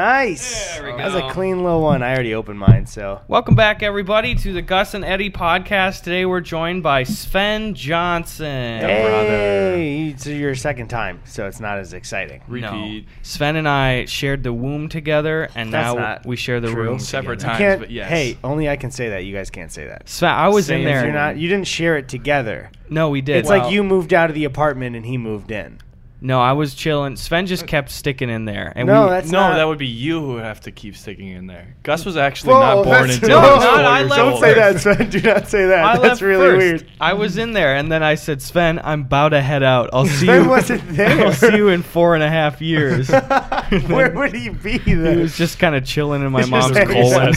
Nice. There we That was a clean little one. I already opened mine, so. Welcome back, everybody, to the Gus and Eddy podcast. Today we're joined by Sven Johnson. Hey, it's your second time, so it's not as exciting. No. Repeat. Sven and I shared the womb together, and That's now not we share the true. room Separate together. times. But yes. Hey, only I can say that. You guys can't say that. Sven, I was Same in there. You're not. You didn't share it together. no, we did. It's like you moved out of the apartment and he moved in. No, I was chilling. Sven just uh, kept sticking in there, and No, we, that's no, not- that would be you who would have to keep sticking in there. Gus was actually Whoa, not born that's- until No, he was no, four I years left. Don't say that, Sven. Do not say that. I That's left really first. weird. I was in there, and then I said, "Sven, I'm about to head out. I'll see Sven you. wasn't there. I'll see you in four and a half years." Where would he be then? He was just kind of chilling in my He's mom's just colon.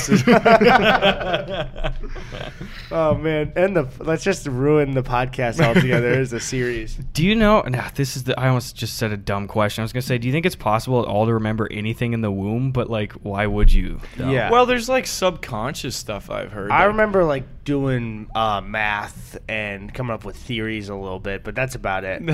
Oh man, and the let's just ruin the podcast altogether as a series. Do you know? Nah, this is the. I almost just said a dumb question. I was gonna say, do you think it's possible at all to remember anything in the womb? But like, why would you? though? Yeah. Well, there's like subconscious stuff I've heard. I like- remember like doing uh, math and coming up with theories a little bit, but that's about it.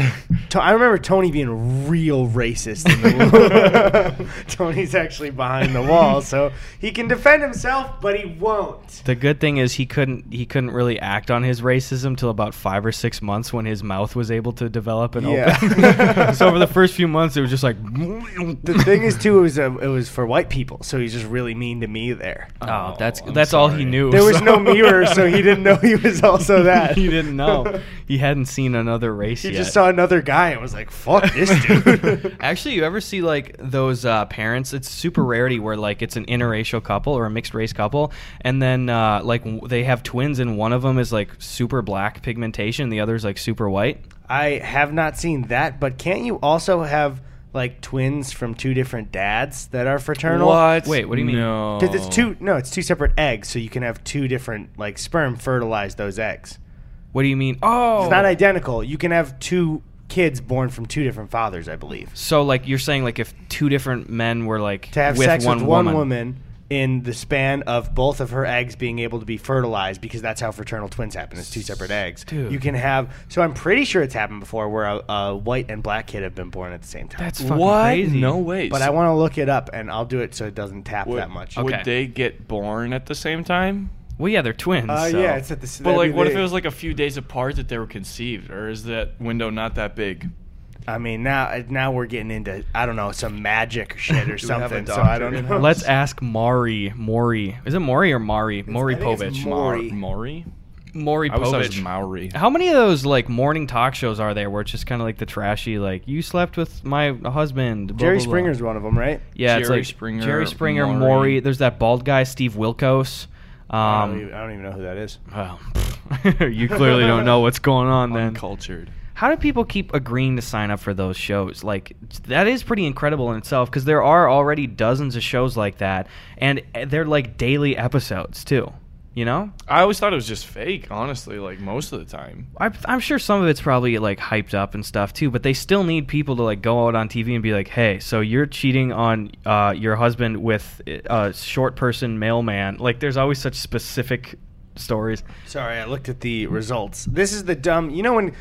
To- I remember Tony being real racist. In the. Tony's actually behind the wall, so he can defend himself, but he won't. The good thing is he couldn't. He couldn't really act on his racism till about five or six months when his mouth was able to develop and Yeah. open. so over the first few months, it was just like. The thing is, too, it was uh, it was for white people, so he's just really mean to me there. Oh, that's I'm that's all he knew. There was so- no mirror, so he didn't know he was also that. he didn't know. He hadn't seen another race He yet. just saw another guy and was like, "Fuck this dude." Actually, you ever see like those uh, parents? It's super rarity where like it's an interracial couple or a mixed race couple, and then uh, like w- they have twins, and one of them is like super black pigmentation, the other is like super white. I have not seen that, but can't you also have like twins from two different dads that are fraternal? What? Wait, what do you mean? No. Because it's two. No, it's two separate eggs, so you can have two different like sperm fertilize those eggs. What do you mean? Oh, It's not identical. You can have two kids born from two different fathers, I believe. so like you're saying like if two different men were like To have with sex one with one woman. Woman. in the span of both of her eggs being able to be fertilized, because that's how fraternal twins happen. It's two separate eggs. Dude. You can have. So I'm pretty sure it's happened before, where a, a white and black kid have been born at the same time. That's fucking what? crazy. No way. But I want to look it up, and I'll do it so it doesn't tap would, that much. Okay. Would they get born at the same time? Well, yeah, they're twins. Uh, so- yeah, it's at the. But that'd like, be what if the- it was like a few days apart that they were conceived, or is that window not that big? I mean, now now we're getting into I don't know some magic shit or Do we have a something. So I don't know. Let's ask Maury. Maury. Is it Maury or Mari? Maury I think it's Povich. Mo- Maury. Maury? Maury I always thought it was Povich. Maori. How many of those like morning talk shows are there where it's just kind of like the trashy like you slept with my husband? blah, Jerry blah, blah." Springer's one of them, right? Yeah, it's Jerry like Springer, Jerry Springer, Maury. Maury. There's that bald guy, Steve Wilkos. I, don't Um, even, I don't even know who that is. well, you clearly don't know what's going on then. Uncultured. How do people keep agreeing to sign up for those shows? Like that is pretty incredible in itself because there are already dozens of shows like that, and they're like daily episodes too. You know, I always thought it was just fake, honestly, like most of the time. I, I'm sure some of it's probably like hyped up and stuff too, but they still need people to like go out on TV and be like, "Hey, so you're cheating on uh, your husband with a short person mailman." Like, there's always such specific stories. Sorry, I looked at the results. This is the dumb. You know when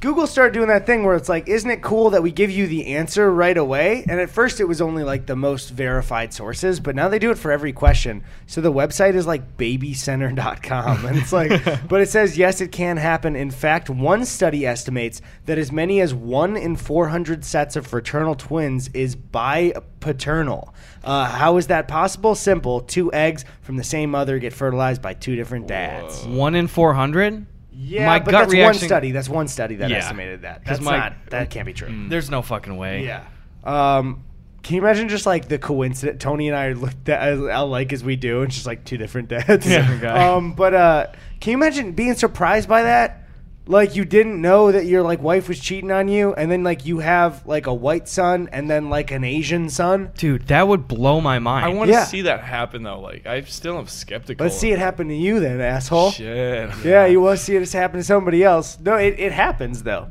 Google started doing that thing where it's like, isn't it cool that we give you the answer right away? And at first it was only like the most verified sources, but now they do it for every question. So the website is like babycenter.com. And it's like, but it says, yes, it can happen. In fact, one study estimates that as many as one in 400 sets of fraternal twins is bipaternal. Uh, how is that possible? Simple. Two eggs from the same mother get fertilized by two different dads. One in four hundred. Yeah, My but gut that's one study. That's one study that Yeah. estimated that. 'Cause That's my- not. That can't be true. There's no fucking way. Yeah. Um, can you imagine just like the coincidence? Tony and I looked at as alike as we do, and just like two different dads. Yeah. Different guy. Um, but uh, can you imagine being surprised by that? Like you didn't know that your like wife was cheating on you, and then like you have like a white son, and then like an Asian son. Dude, that would blow my mind. I want to Yeah. see that happen though. Like I still am skeptical. Let's see it happen to you, then, asshole. Shit. Yeah, you want to see it happen to somebody else? No, it, it happens though.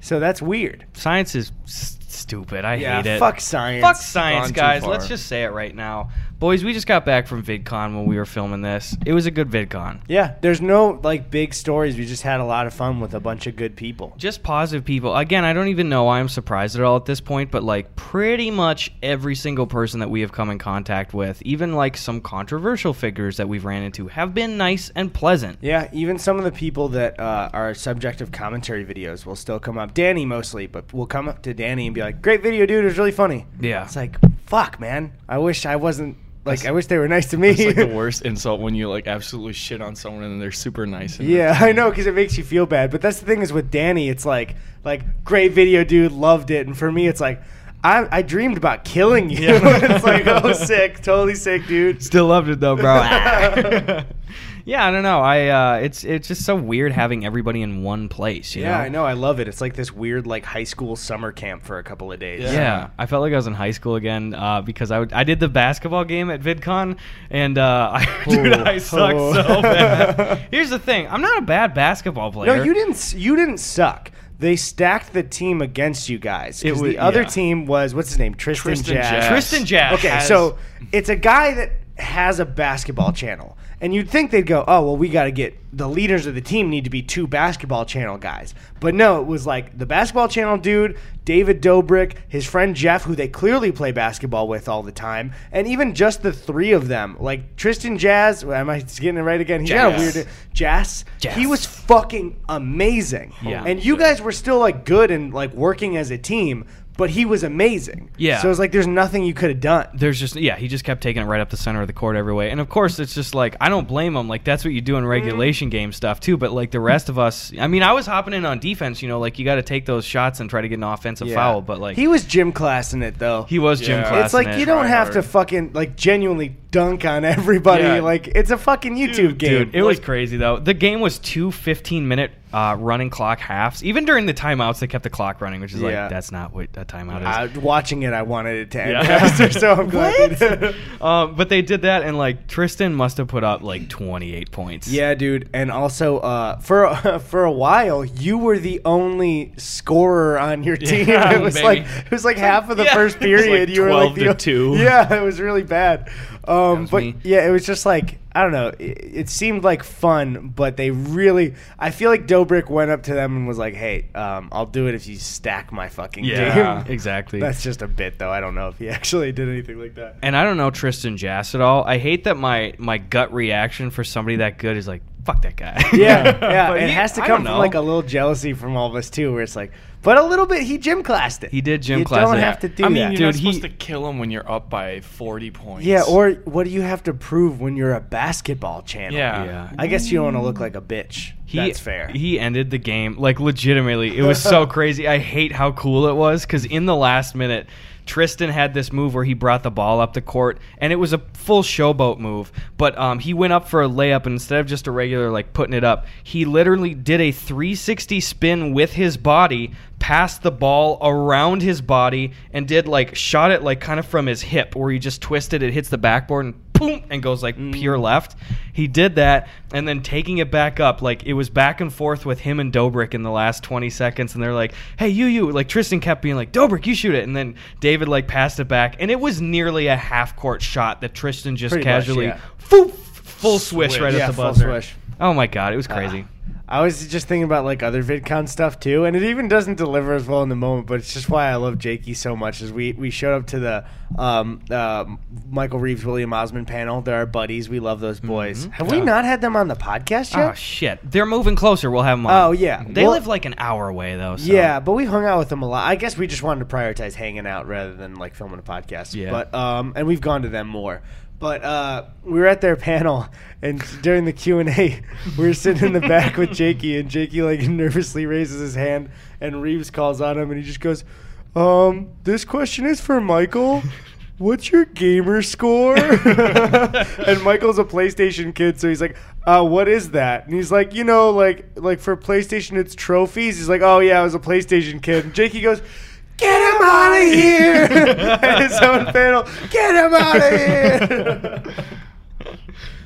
So that's weird. Science is s- stupid. I Yeah, hate it. fuck science. Fuck science, Gone too guys. far. Let's just say it right now. Boys, we just got back from VidCon when we were filming this. It was a good VidCon. Yeah, there's no like big stories. We just had a lot of fun with a bunch of good people. Just positive people. Again, I don't even know why I'm surprised at all at this point, but like pretty much every single person that we have come in contact with, even like some controversial figures that we've ran into, have been nice and pleasant. Yeah, even some of the people that uh, are subject of commentary videos will still come up. Danny mostly, but we'll come up to Danny and be like, "Great video, dude. It was really funny." Yeah. It's like, fuck, man. I wish I wasn't like. I wish they were nice to me. It's like the worst insult when you like absolutely shit on someone and they're super nice. and Yeah, I know because it makes you feel bad. But that's the thing is with Danny, it's like like great video, dude, loved it. And for me, it's like I, I dreamed about killing you. it's like oh, sick, totally sick, dude. Still loved it though, bro. Yeah, I don't know. I uh, it's it's just so weird having everybody in one place. You Yeah, know? I know. I love it. It's like this weird like high school summer camp for a couple of days. Yeah. Yeah, I felt like I was in high school again uh, because I, would, I did the basketball game at VidCon, and uh, I, dude, I sucked Oh. so bad. Here's the thing: I'm not a bad basketball player. No, you didn't. You didn't suck. They stacked the team against you guys. 'cause It was- the other yeah. team was what's his name, Tristan, Tristan Jass. Jass. Tristan Jass. Okay, has- so it's a guy that has a basketball channel. And you'd think they'd go, oh, well, we got to get the leaders of the team need to be two basketball channel guys. But no, it was like the basketball channel dude, David Dobrik, his friend Jeff, who they clearly play basketball with all the time, and even just the three of them. Like Tristan Jass, am I getting it right again? He's got a weird. Jass. Jass. He was fucking amazing. Yeah. And you guys were still like good and like working as a team, but he was amazing. Yeah. So it's like there's nothing you could have done. there's just yeah, he just kept taking it right up the center of the court every way. And of course, it's just like I don't blame him. Like that's what you do in regulation mm-hmm. game stuff too. But like the rest of us, I mean, I was hopping in on defense. You know, like you got to take those shots and try to get an offensive Yeah. foul. But like he was gym class in it though. he was gym Yeah. class. it's like in you it. don't Try have to fucking like genuinely dunk on everybody. Yeah. Like it's a fucking YouTube Dude, game. Dude, it was crazy though. The game was two 15 minute uh, running clock halves. Even during the timeouts, they kept the clock running, which is Yeah. like that's not what a timeout is. Uh, watching it, I wanted it to end Yeah. faster, so I'm glad. they did. um, but they did that, and like Tristan must have put up like 28 points. Yeah, dude, and also uh, for for a while, you were the only scorer on your team. Yeah, it was baby. like it was like half of the first was like period. you were 12 like to the, two. Yeah, it was really bad. Um, but me. yeah, it was just like I don't know. It, it seemed like fun, but they really. I feel like Dobrik went up to them and was like, "Hey, um, I'll do it if you stack my fucking Yeah, game." exactly. That's just a bit, though. I don't know if he actually did anything like that. and I don't know Tristan Jass at all. I hate that my my gut reaction for somebody that good is like fuck that guy. Yeah, yeah. But it he- has to come from like a little jealousy from all of us too, where it's like, but a little bit. He gym classed it. He did gym you class You don't it. have to do I mean, that. you're not Dude, he- supposed to kill him when you're up by 40 points. yeah, or what do you have to prove when you're a basketball channel? Yeah. Yeah. I guess you don't want to look like a bitch. He, That's fair. He ended the game like legitimately. It was so crazy. I hate how cool it was because in the last minute, Tristan had this move where he brought the ball up the court, and it was a full showboat move. But um, he went up for a layup and instead of just a regular like putting it up. He literally did a 360 spin with his body, passed the ball around his body, and did like shot it like kind of from his hip where he just twisted it, hits the backboard, and boom, and goes like mm. pure left. He did that, and then taking it back up, like it was back and forth with him and Dobrik in the last 20 seconds, and they're like, "Hey, you, you!" Like Tristan kept being like, "Dobrik, you shoot it," and then David like passed it back, and it was nearly a half court shot that Tristan just Pretty much, casually, yeah. foof, full swish, Swish. right yeah, at the full buzzer. swish. Oh my god, it was ah. crazy. I was just thinking about like other VidCon stuff too, and it even doesn't deliver as well in the moment. But it's just why I love Jakey so much. Is we we showed up to the um, uh, Michael Reeves, William Osman panel. They're our buddies. We love those boys. Have we not had them on the podcast yet? Oh shit, they're moving closer. We'll have them on. Oh, yeah. they Well- live like an hour away though. So. Yeah, but we hung out with them a lot. I guess we just wanted to prioritize hanging out rather than like filming a podcast. Yeah. But um, and we've gone to them more. But uh, we were at their panel, and during the Q and A, we were sitting in the back with Jakey, and Jakey like nervously raises his hand, and Reeves calls on him, and he just goes, "Um, this question is for Michael." What's your gamer score? and Michael's a PlayStation kid, so he's like, uh, what is that? And he's like, you know, like like for PlayStation it's trophies. He's like, Oh yeah, I was a PlayStation kid. And Jakey goes, Get him out of here his own panel, get him out of here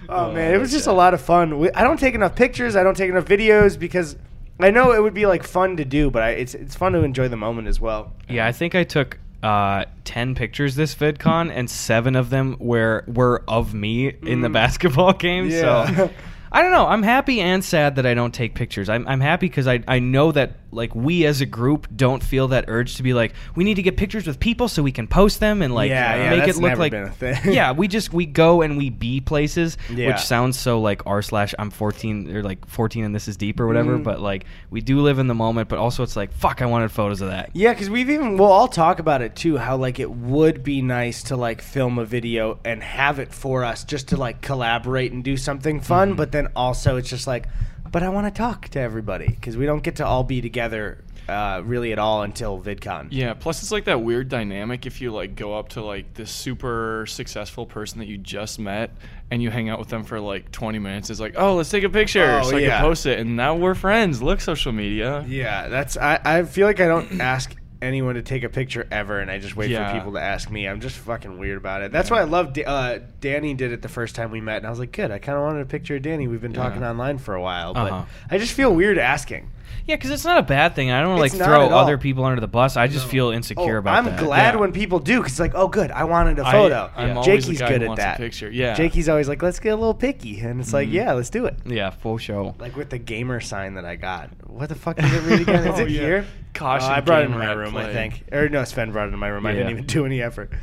Oh man, it was just a lot of fun. We- I don't take enough pictures, I don't take enough videos because I know it would be like fun to do, but I, it's it's fun to enjoy the moment as well. Yeah, I think I took uh, ten pictures this VidCon, and seven of them were were of me in the basketball game. Yeah. So I don't know. I'm happy and sad that I don't take pictures. I'm, I'm happy because I, I know that like we as a group don't feel that urge to be like we need to get pictures with people so we can post them and like Yeah, yeah, make it look like been a thing. yeah we just we go and we be places Yeah. which sounds so like r slash I'm 14 or like 14 and this is deep or whatever Mm. but like we do live in the moment but also it's like fuck I wanted photos of that Yeah, because we've even we'll all talk about it too. How like it would be nice to like film a video and have it for us just to like collaborate and do something fun. Mm-hmm. But then also it's just like, but I want to talk to everybody because we don't get to all be together uh, really at all until VidCon. Yeah, plus it's like that weird dynamic if you like go up to like this super successful person that you just met and you hang out with them for like 20 minutes. It's like, oh, let's take a picture Oh, so I can post it. And now we're friends. Look, social media. Yeah, that's I, I feel like I don't ask anyone to take a picture ever, and I just wait Yeah. for people to ask me. I'm just fucking weird about it. That's why I love. Da- Uh, Danny did it the first time we met, and I was like, good. I kind of wanted a picture of Danny. We've been Yeah. talking online for a while, but Uh-huh. I just feel weird asking. Yeah because it's not a bad thing I don't want to It's like not throw at all. other people under the bus I just feel insecure Oh, about I'm that glad Yeah. when people do because it's like, oh, good, I wanted a I- photo. I'm always Jakey's the guy good who at wants a that. picture. Yeah. Jakey's always like, let's get a little picky, and it's like, Mhm. yeah, let's do it. yeah full show Like with the gamer sign that I got. What the fuck is it read again? Is Oh, it yeah. here? Caution, Oh, I brought it in gamer my at room, I play. think. Or no, Sven brought it in my room. I didn't Yeah. even do any effort.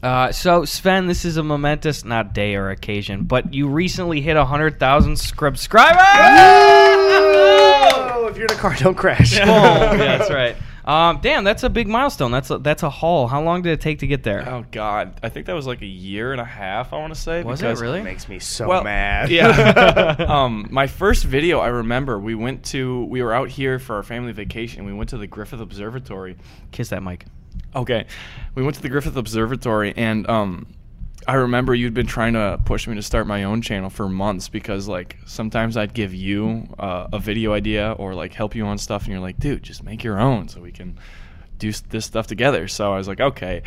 Uh, so Sven, this is a momentous not day or occasion, but you recently hit hundred thousand subscribers. If you're in a car, don't crash. Boom. yeah, that's right. Um, damn, that's a big milestone. That's a, that's a haul. How long did it take to get there? Oh God, I think that was like a year and a half. I want to say. Was it because- really? It makes me so Well, mad. Yeah. um, my first video, I remember we went to, we were out here for our family vacation. We went to the Griffith Observatory. Kiss that mic. Okay, we went to the Griffith Observatory, and um, I remember you'd been trying to push me to start my own channel for months because like sometimes I'd give you uh, a video idea or like help you on stuff, and you're like, dude, just make your own so we can do this stuff together. So I was like, okay.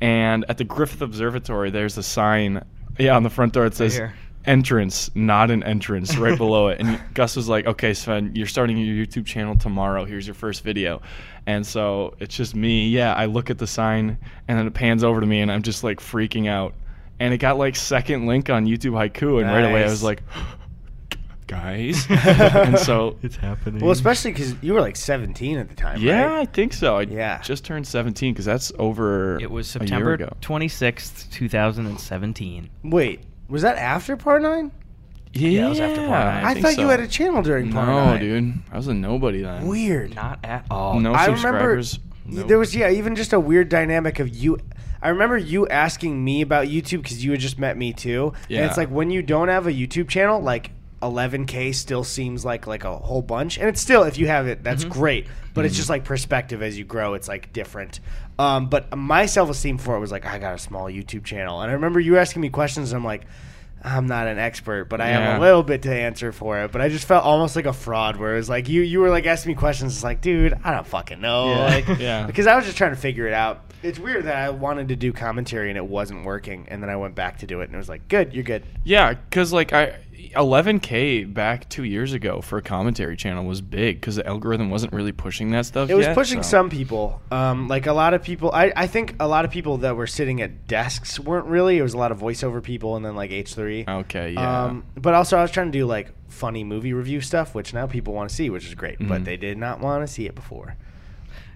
And at the Griffith Observatory, there's a sign, yeah, on the front door. It says here. entrance, not an entrance, right below it. And Gus was like, okay, Sven, you're starting your YouTube channel tomorrow. Here's your first video. And so it's just me. Yeah, I look at the sign and then it pans over to me and I'm just like freaking out. And it got like second link on YouTube Haiku. And right away I Nice. was like, guys. and so, It's happening. Well, especially because you were like 17 at the time, yeah, right? I think so. I Yeah. just turned 17 because that's over it was a year September ago. twenty sixth, two thousand and seventeen. Wait, was that after Part 9? Yeah, it was after Part nine. I, think thought you had a channel during Part No, 9. dude. I was a nobody then. Weird. Not at all. No I remember subscribers. y- Nope. there was yeah even just a weird dynamic of you. I remember you asking me about YouTube because you had just met me too. And it's like when you don't have a YouTube channel, like 11k still seems like like a whole bunch, and it's still if you have it, that's great. But it's just like perspective as you grow, it's like different. Um, but my self esteem for it was like I got a small YouTube channel, and I remember you asking me questions. And I'm like. I'm not an expert, but I have a little bit to answer for it. But I just felt almost like a fraud, where it was like you you were like asking me questions. It's like, dude, I don't fucking know. Yeah. Like, Yeah. because I was just trying to figure it out. It's weird that I wanted to do commentary and it wasn't working, and then I went back to do it, and it was like, good, you're good. Yeah, because like I, 11k back two years ago for a commentary channel was big because the algorithm wasn't really pushing that stuff. It was yet, pushing so- some people. Um, like a lot of people, I, I think a lot of people that were sitting at desks weren't really. It was a lot of voiceover people, and then like H3. Okay, yeah. Um, but also, I was trying to do like funny movie review stuff, which now people want to see, which is great. But Mhm. they did not want to see it before.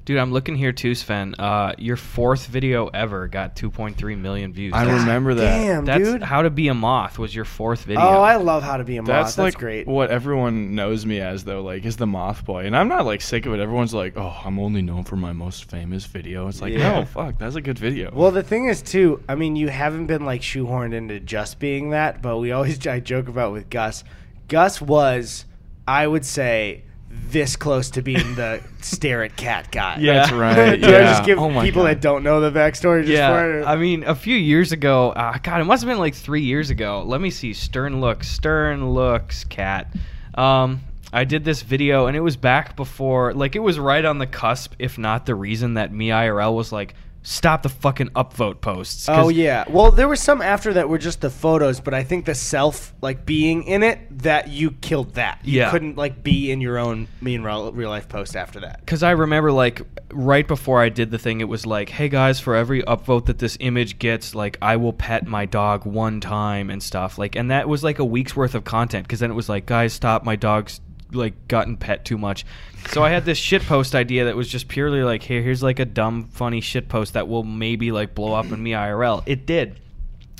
Dude, I'm looking here too, Sven. Uh, your fourth video ever got 2.3 million views. I That's- remember that. Damn, That's dude. how to be a moth was your fourth video. Oh, I love how to be a moth. That's, That's, like great. what everyone knows me as, though. Like, is the moth boy, and I'm not like sick of it. Everyone's like, "Oh, I'm only known for my most famous video." It's like, Yeah. no, fuck, that's a good video. Well, the thing is, too. I mean, you haven't been like shoehorned into just being that, but we always I joke about with Gus. Gus was, I would say, this close to being the stare at cat guy. Yeah. that's right. Do I just give oh people God. that don't know the backstory just yeah, for I mean, a few years ago, uh, God, it must have been like three years ago. Let me see. Stern looks, stern looks, cat. Um, I did this video, and it was back before, like, it was right on the cusp, if not the reason that me IRL was like stop the fucking upvote posts. Oh yeah. Well, there was some after that were just the photos, but I think the self like being in it that you killed that. You Yeah. couldn't like be in your own me in real, real life post after that. Because I remember, like, right before I did the thing, it was like, hey guys, for every upvote that this image gets, like, I will pet my dog one time and stuff. Like, and that was like a week's worth of content. Because then it was like, guys, stop, my dog's like gotten pet too much. So I had this shit post idea that was just purely like, hey, here's like a dumb, funny shit post that will maybe like blow up in me IRL. It did.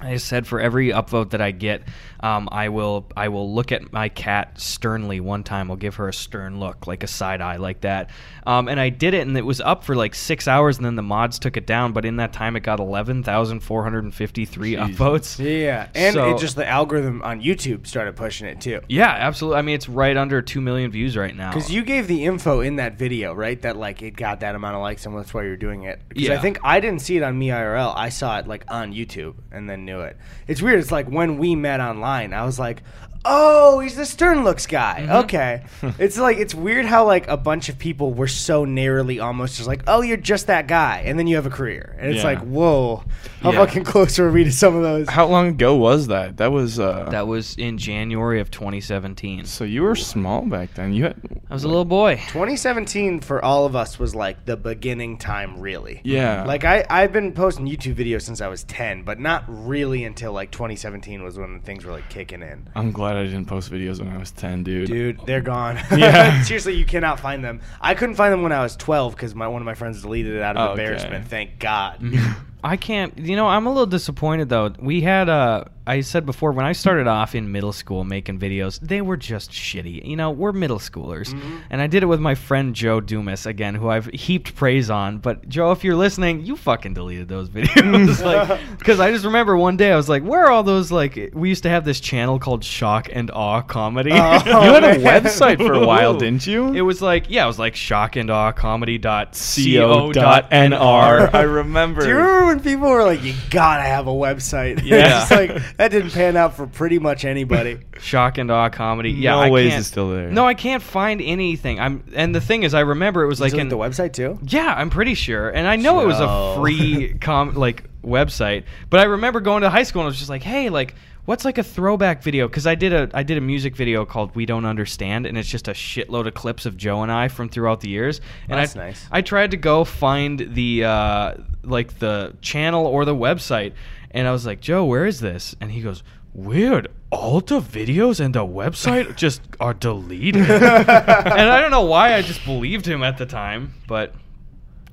I said for every upvote that I get, um, I will I will look at my cat sternly one time. I'll give her a stern look, like a side eye, like that. Um, and I did it, and it was up for like six hours, and then the mods took it down. But in that time, it got eleven thousand four hundred and fifty-three upvotes. Yeah, and So- it just the algorithm on YouTube started pushing it too. Yeah, absolutely. I mean, it's right under two million views right now. Because you gave the info in that video, right? That like it got that amount of likes, and that's why you're doing it. Because I think I didn't see it on me IRL. I saw it like on YouTube, and then knew it. It's weird. It's like when we met online, I was like, "Oh, he's the Stern Looks guy." Mm-hmm. Okay. it's like it's weird how like a bunch of people were so narrowly almost just like, "Oh, you're just that guy," and then you have a career, and it's Yeah. like, "Whoa, how Yeah. fucking close were we to some of those?" How long ago was that? That was uh that was in January of 2017. so you were small back then. You had I was a little boy. 2017 for all of us was like the beginning time, really. Yeah. Like I, I've been posting YouTube videos since I was 10, but not really until like 2017 was when things were like kicking in. I'm glad I didn't post videos when I was 10, dude. Dude, they're gone. Yeah. Seriously, you cannot find them. I couldn't find them when I was 12 because my one of my friends deleted it out of Oh, Okay. embarrassment. Thank God. I can't. You know, I'm a little disappointed though. We had uh I said before when I started off in middle school making videos, they were just shitty. You know, we're middle schoolers, and I did it with my friend Joe Dumas again, who I've heaped praise on. But Joe, if you're listening, you fucking deleted those videos, like because I just remember one day I was like, where are all those? Like, we used to have this channel called Shock and Awe Comedy. Oh, you had a website for a while, didn't you? It was like yeah, it was like shock and awe comedy dot co co dot dot nr. nr. I remember. Do you remember when people were like, "You gotta have a website"? Yeah. it's like that didn't pan out for pretty much anybody. shock and awe comedy. Yeah, No I ways can't, it's still there. No, I can't find anything. I'm and the thing is, I remember it was like it in the website too? Yeah, I'm pretty sure, and I know it was a free com like website. But I remember going to high school and I was just like, hey, like. What's like a throwback video? Because I did a I did a music video called "We Don't Understand," and it's just a shitload of clips of Joe and I from throughout the years. And That's I, nice. I tried to go find the uh, like the channel or the website, and I was like, Joe, where is this? And he goes, Weird. All the videos and the website just are deleted. and I don't know why I just believed him at the time, but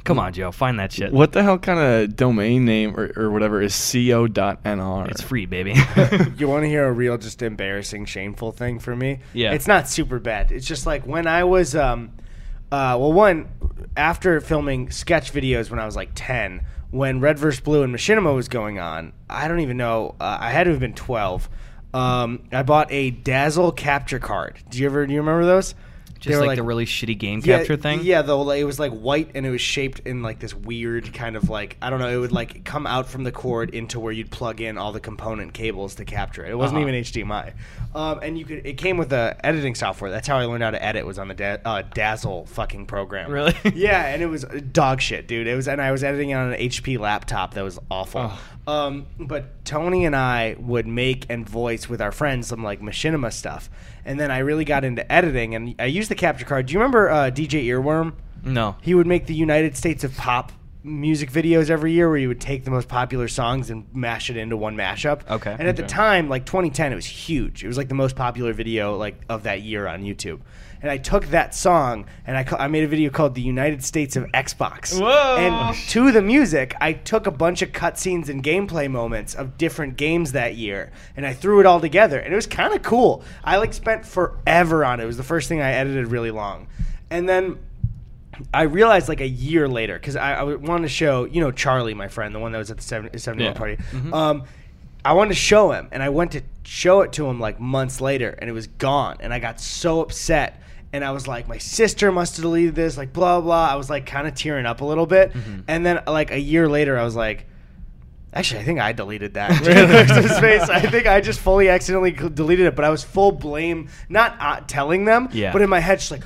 come on, Joe, find that shit. What the hell kind of domain name or, or whatever is co.nr? It's free, baby. You want to hear a real, just embarrassing, shameful thing for me? Yeah. It's not super bad. It's just like when I was, um, uh, well, one, after filming sketch videos when I was like 10, when Red vs. Blue and Machinima was going on, I don't even know, uh, I had to have been 12. Um, I bought a Dazzle capture card. Do you ever, do you remember those? Just were like, the really shitty game yeah, capture thing. Yeah, though like, it was like white and it was shaped in like this weird kind of like I don't know. It would like come out from the cord into where you'd plug in all the component cables to capture it. It wasn't Uh-huh. even HDMI, um, and you could. It came with the editing software. That's how I learned how to edit. Was on the da- uh, Dazzle fucking program. Really? yeah, and it was dog shit, dude. It was, and I was editing it on an HP laptop that was awful. Um, but Tony and I would make and voice with our friends some like machinima stuff, and then I really got into editing, and I used the capture card. Do you remember uh, DJ Earworm? No. He would make the United States of Pop music videos every year where you would take the most popular songs and mash it into one mashup. Okay. And at the time, like 2010, it was huge. It was like the most popular video like of that year on YouTube. And I took that song and I, ca- I made a video called "The United States of Xbox." Whoa. And to the music, I took a bunch of cutscenes and gameplay moments of different games that year, and I threw it all together, and it was kind of cool. I like spent forever on it. It was the first thing I edited really long, and then I realized like a year later because I, I wanted to show you know Charlie, my friend, the one that was at the 70, 71 Yeah. party. Um, I wanted to show him, and I went to show it to him like months later, and it was gone, and I got so upset. And I was like, my sister must have deleted this, like blah blah. I was like kind of tearing up a little bit, and then like a year later, I was like, Actually, I think I deleted that. I think I just fully accidentally deleted it, but I was full blame, not uh, telling them, Yeah. but in my head, just like,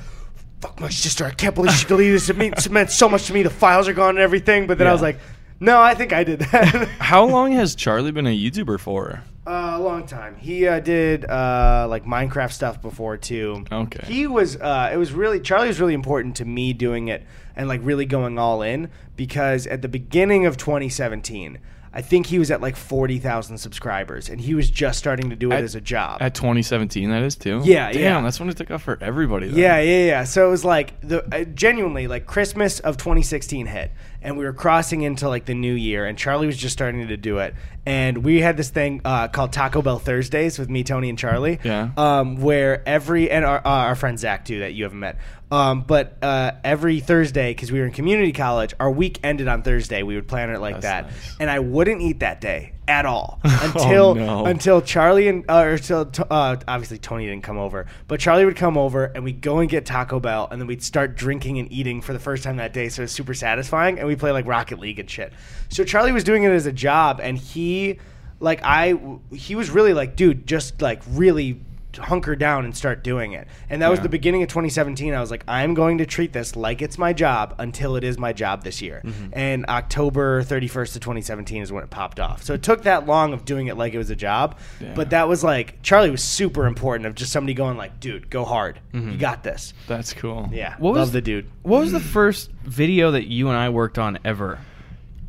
fuck my sister. I can't believe she deleted this. It meant, it meant so much to me. The files are gone and everything. But then I was like, No, I think I did that. How long has Charlie been a YouTuber for? Uh, a long time. He uh, did uh, like Minecraft stuff before too. Okay. He was. Uh, it was really Charlie was really important to me doing it and like really going all in because at the beginning of 2017, I think he was at like 40,000 subscribers and he was just starting to do it At- as a job. At 2017, that is too. Yeah, Damn, yeah. that's when it took off for everybody. Then. Yeah, yeah, yeah. So it was like the uh, genuinely like Christmas of 2016 hit, and we were crossing into like the new year, and Charlie was just starting to do it, and we had this thing uh, called Taco Bell Thursdays with me, Tony, and Charlie. Yeah. Um, where every and our uh, our friend Zach too that you haven't met. Um, but uh, every Thursday, because we were in community college, our week ended on Thursday. We would plan it like That's that, nice. and I wouldn't eat that day at all until Oh, no. until Charlie and uh, or until uh, obviously Tony didn't come over, but Charlie would come over and we'd go and get Taco Bell, and then we'd start drinking and eating for the first time that day. So it was super satisfying, and we play like Rocket League and shit. So Charlie was doing it as a job, and he, like I, he was really like, dude, just like really hunker down and start doing it. And that was the beginning of 2017. I was like, I'm going to treat this like it's my job until it is my job this year. Mm-hmm. And October 31st of 2017 is when it popped off. So it took that long of doing it like it was a job. Yeah. But that was like Charlie was super important of just somebody going like, dude, go hard. You mm-hmm. got this. That's cool. Yeah. What love was- the dude. What was the first video that you and I worked on ever?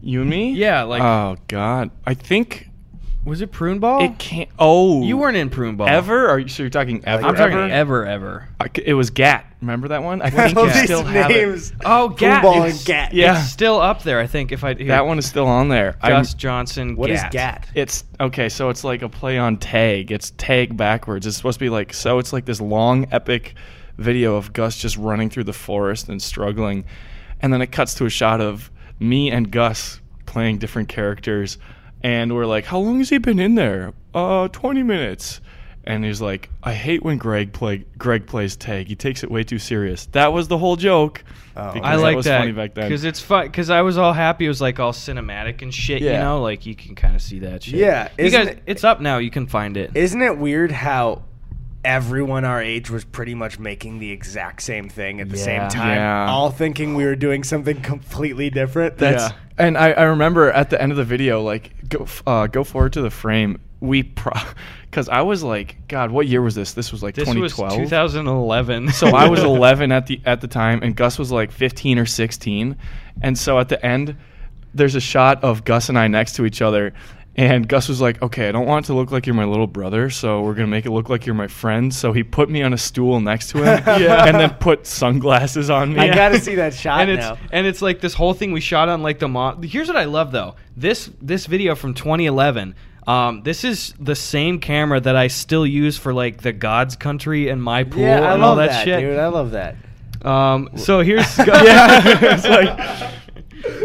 You and me? Yeah, like Oh God, I think was it Prune Ball? it can't. Oh, you weren't in Prune Ball ever. Are you? So you're talking ever? I'm talking ever? ever ever. I c- it was Gat. Remember that one? I think All you still have it. names. Oh, Gat. Football It's- and Gat. Yeah. It's still up there. I think if I here, That one is still on there. I'm- Gus Johnson. What is Gat. GAT? It's okay, so it's like a play on tag. It's tag backwards. It's supposed to be like so it's like this long epic video of Gus just running through the forest and struggling. And then it cuts to a shot of me and Gus playing different characters and we're like, "How long has he been in there?" "Uh, 20 minutes." And he's like, "I hate when Greg play Greg plays tag. He takes it way too serious." That was the whole joke. Oh. I like was that funny back then. because it's fun. Because I was all happy. It was like all cinematic and shit. Yeah. You know, like you can kind of see that shit. Yeah, you guys, it- it's up now. You can find it. Isn't it weird how everyone our age was pretty much making the exact same thing at the Yeah. same time, Yeah. all thinking we were doing something completely different? That's That's and I, I remember at the end of the video, like go uh, go forward to the frame. We pro because I was like, God, what year was this? This was like this was 2012. 2011. so I was 11 at the at the time, and Gus was like 15 or 16. And so at the end, there's a shot of Gus and I next to each other. And Gus was like, "Okay, I don't want it to look like you're my little brother, so we're gonna make it look like you're my friend." So he put me on a stool next to him, Yeah. and then put sunglasses on me. I gotta see that shot and it's and it's like this whole thing we shot on like the mo- here's what I love though this this video from 2011 um, this is the same camera that I still use for like the God's country and my pool yeah, I and love all that, that, shit. dude. I love that. Um, so here's yeah, it's like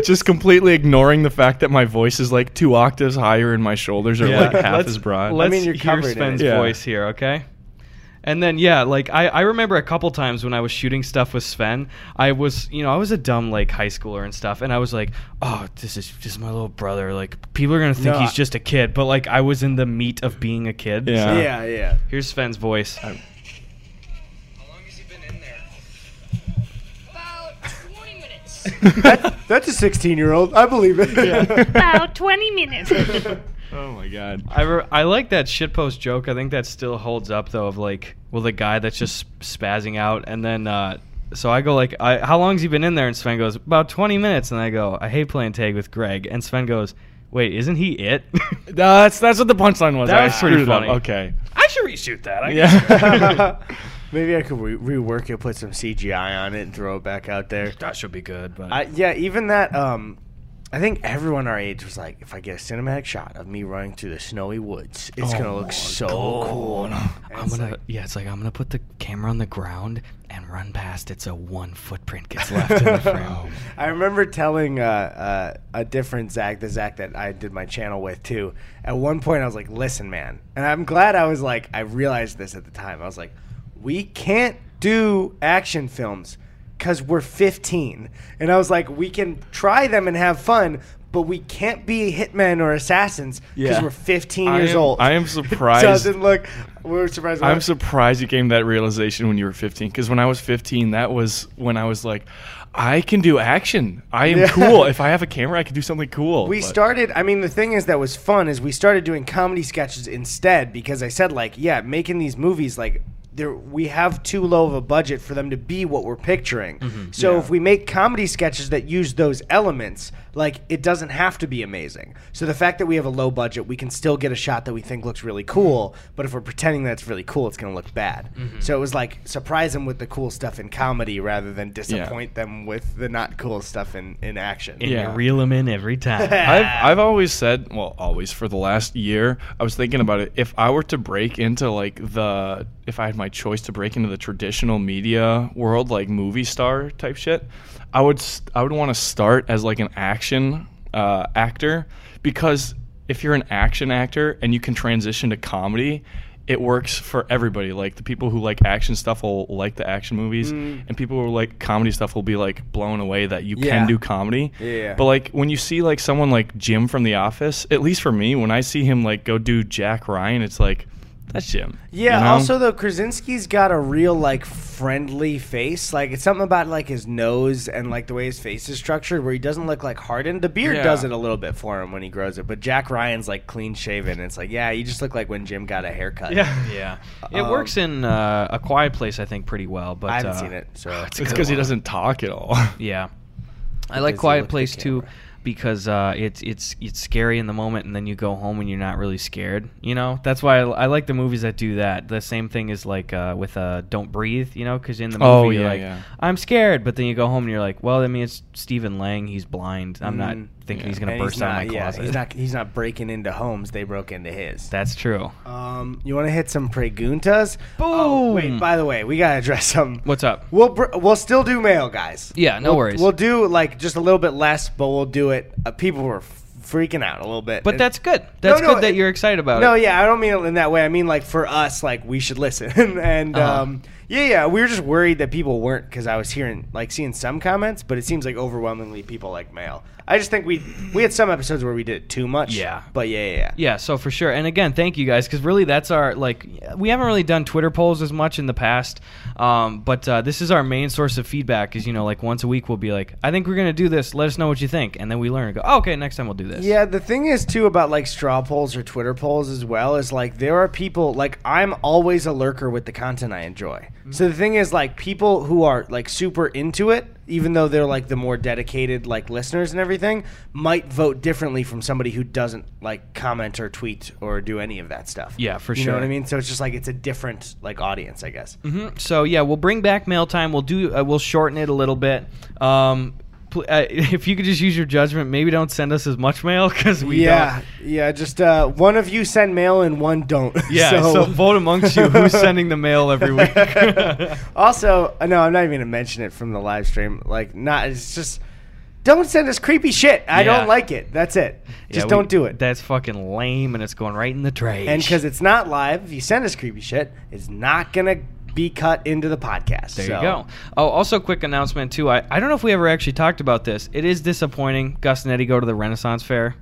just completely ignoring the fact that my voice is like two octaves higher and my shoulders are Yeah. like half Let's- as broad. Let's mean, you're hear covered in Sven's it. Yeah. voice here, okay? And then yeah, like I, I remember a couple times when I was shooting stuff with Sven, I was you know I was a dumb like high schooler and stuff, and I was like, oh this is just my little brother. Like people are gonna think No, he's I- just a kid, but like I was in the meat of being a kid. Yeah. So yeah, yeah. here's Sven's voice. How 20 minutes. That's, that's a 16 year old. I believe it. About 20 minutes. oh my god. I, re- I like that shitpost joke. I think that still holds up though. Of like, well, the guy that's just spazzing out, and then uh, so I go like, I, "How long has he been in there?" And Sven goes, "About 20 minutes." And I go, "I hate playing tag with Greg." And Sven goes, "Wait, isn't he it?" That's that's what the punchline was. That I was pretty screwed up. funny. Okay. I should reshoot that. I guess. Yeah. Maybe I could re- rework it, put some CGI on it, and throw it back out there. that should be good. But I, yeah, even that. Um, I think everyone our age was like, if I get a cinematic shot of me running through the snowy woods, it's Oh gonna look so God. cool. And I'm gonna like- yeah, it's like I'm gonna put the camera on the ground and run past it so one footprint gets left in the frame. I remember telling uh, uh, a different Zach, the Zach that I did my channel with too. At one point, I was like, "Listen, man," and I'm glad I was like, I realized this at the time. I was like, "We can't do action films because we're 15," and I was like, "We can try them and have fun." but we can't be hitmen or assassins because Yeah. we're 15 I years am- old. I am It surprised. doesn't look. We're surprised. I'm surprised you came to that realization when you were 15. Because when I was 15, that was when I was like, I can do action. I am Yeah. cool. If I have a camera, I can do something cool. We But- started. I mean, the thing is that was fun is we started doing comedy sketches instead because I said like, yeah, making these movies like. There, we have too low of a budget for them to be what we're picturing. Mm-hmm. So Yeah. if we make comedy sketches that use those elements, like it doesn't have to be amazing. So the fact that we have a low budget, we can still get a shot that we think looks really cool. But if we're pretending that it's really cool, it's going to look bad. Mm-hmm. So it was like surprise them with the cool stuff in comedy rather than disappoint them with the not cool stuff in, in action. And Yeah. you reel them in every time. I've I've always said, well, always for the last year, I was thinking about it. If I were to break into like the, if I had my choice to break into the traditional media world, like movie star type shit, I would I would want to start as like an action uh, actor because if you're an action actor and you can transition to comedy. It works for everybody. Like the people who like action stuff will like the action movies, and people who like comedy stuff will be like blown away that you Yeah. can do comedy. Yeah. But like when you see like someone like Jim from The Office, at least for me, when I see him like go do Jack Ryan, it's like that's Jim. Yeah. you know? Also, though, Krasinski's got a real like friendly face. Like it's something about like his nose and like the way his face is structured, where he doesn't look like hardened. The beard Yeah. does it a little bit for him when he grows it, but Jack Ryan's like clean shaven. It's like, yeah, you just look like when Jim got a haircut. yeah, yeah. it Um, works in uh, a Quiet Place, I think, pretty well. But I haven't uh, seen it, so it's because he doesn't talk at all. Yeah, I like Quiet Place too camera. Because uh, it's it's it's scary in the moment, and then you go home and you're not really scared. You know, that's why I, I like the movies that do that. The same thing is like uh, with uh, Don't Breathe. You know, because in the movie Oh, you're like, yeah. I'm scared, but then you go home and you're like, well, I mean, it's Stephen Lang. He's blind. I'm not Mm, thinking yeah. he's gonna And burst out of my yeah, closet. he's not. He's not breaking into homes. They broke into his. That's true. Um, you want to hit some preguntas? Oh, wait. By the way, we gotta address some. What's up? We'll br- we'll still do mail, guys. Yeah, no We'll- worries. We'll do like just a little bit less, but we'll do it. Uh, people were freaking out a little bit. But And- that's good. That's no, good that it- you're excited about no, it. No, yeah, I don't mean it in that way. I mean like for us, like we should listen. and Uh-huh. um, yeah, yeah, we were just worried that people weren't because I was hearing like seeing some comments, but it seems like overwhelmingly people like male. I just think we we had some episodes where we did it too much. Yeah. but yeah, yeah, yeah. Yeah, so for sure. And again, thank you guys because really that's our like we haven't really done Twitter polls as much in the past, um, but uh, this is our main source of feedback. Is you know like once a week we'll be like, I think we're gonna do this. Let us know what you think, and then we learn and go, oh, okay, next time we'll do this. Yeah, the thing is too about like straw polls or Twitter polls as well is like there are people like I'm always a lurker with the content I enjoy. So the thing is like people who are like super into it, even though they're like the more dedicated like listeners and everything, might vote differently from somebody who doesn't like comment or tweet or do any of that stuff. Yeah, for you sure. know what I mean? So it's just like it's a different like audience, I guess. hmm So yeah, we'll bring back mail time. We'll do. Uh, we'll shorten it a little bit. Um, uh, if you could just use your judgment, maybe don't send us as much mail because we yeah, don't. yeah. Just uh, one of you send mail and one don't. Yeah, so, vote amongst you who's sending the mail every week. also, uh, no, I'm not even gonna mention it from the live stream. Like, not. It's just don't send us creepy shit. I Yeah. don't like it. That's it. Yeah, Just we- don't do it. That's fucking lame, and it's going right in the trash. and because it's not live, if you send us creepy shit, it's not gonna be cut into the podcast. There So- you go. Oh, also, quick announcement too. I, I don't know if we ever actually talked about this. It is disappointing. Gus and Eddy go to the Renaissance Fair.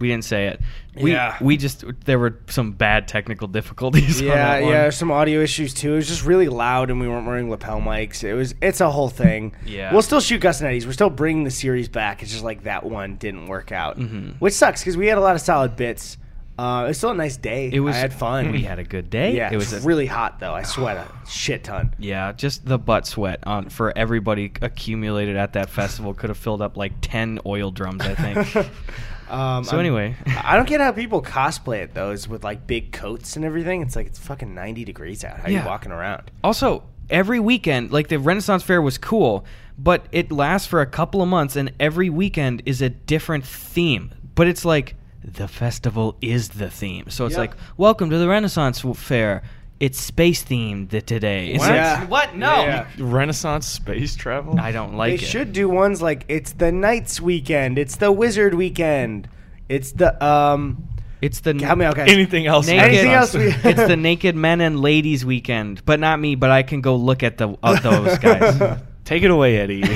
We didn't say it. We Yeah. we just there were some bad technical difficulties. on Yeah, that one. yeah. Some audio issues too. It was just really loud, and we weren't wearing lapel mics. It was. It's a whole thing. Yeah. We'll still shoot Gus and Eddy's. We're still bringing the series back. It's just like that one didn't work out, Mhm. which sucks because we had a lot of solid bits. Uh, it was still a nice day. It was. I had fun. We had a good day. Yeah, it was a, really hot though. I sweat a shit ton. Yeah, just the butt sweat on for everybody accumulated at that festival could have filled up like ten oil drums. I think. um, So I'm- anyway. I don't get how people cosplay it though. Is with like big coats and everything. It's like it's fucking ninety degrees out. How are Yeah. you walking around? Also, every weekend, like the Renaissance Fair was cool, but it lasts for a couple of months, and every weekend is a different theme. But it's like the festival is the theme. So it's Yep. like, welcome to the Renaissance Fair. It's space themed today. What? like, Yeah. what? No. Yeah. Renaissance space travel. I don't like they it. should do ones like it's the Knights weekend. It's the Wizard weekend. It's the um. It's the Help me out, guys. Anything else? Naked- Anything else? We, it's the naked men and ladies weekend, but not me. But I can go look at the of those guys. Take it away, Eddy. Um,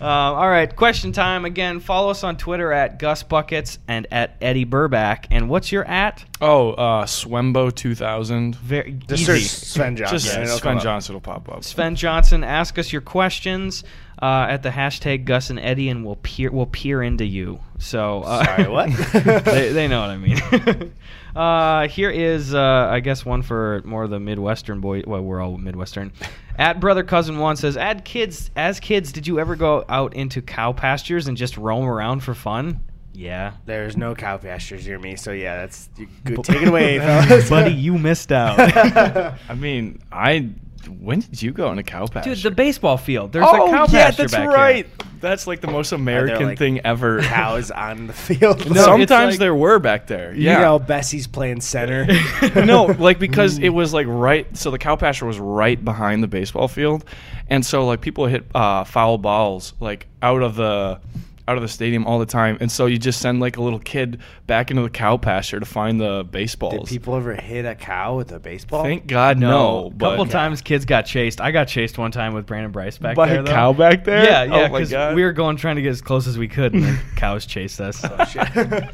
all right, question time again. Follow us on Twitter at Gus Buckets and at Eddy Burback. And what's your at? oh, uh, Swembo 2000. Very Just easy. search Sven Johnson. Just and Sven. Johnson will pop up. Sven Johnson, ask us your questions uh, at the hashtag Gus and Eddy, and we'll peer we'll peer into you. So uh, Sorry, what? they, they know what I mean. uh, here is, uh, I guess, one for more of the Midwestern boy. Well, we're all Midwestern. At brother cousin one says, "Ad kids, as kids, did you ever go out into cow pastures and just roam around for fun?" Yeah. There's no cow pastures near me, so yeah, that's good. Take it away, fellas. buddy. You missed out. I mean, I. When did you go on a cow pasture? Dude, the baseball field. There's oh a cow yeah, pasture that's back right. here. That's like the most American like, thing ever. Cows on the field. No, Sometimes like- there were back there. You Yeah. know, Bessie's playing center. no, like because it was like right. So the cow pasture was right behind the baseball field, and so like people hit uh, foul balls like out of the out of the stadium all the time, and so you just send like a little kid back into the cow pasture to find the baseballs. Did people ever hit a cow with a baseball? Thank God, no. a but couple times kids got chased. I got chased one time with Brandon Bryce back by there. By a though. cow back there. Yeah, yeah, Oh because God. we were going trying to get as close as we could, and the cows chased us. Oh, shit.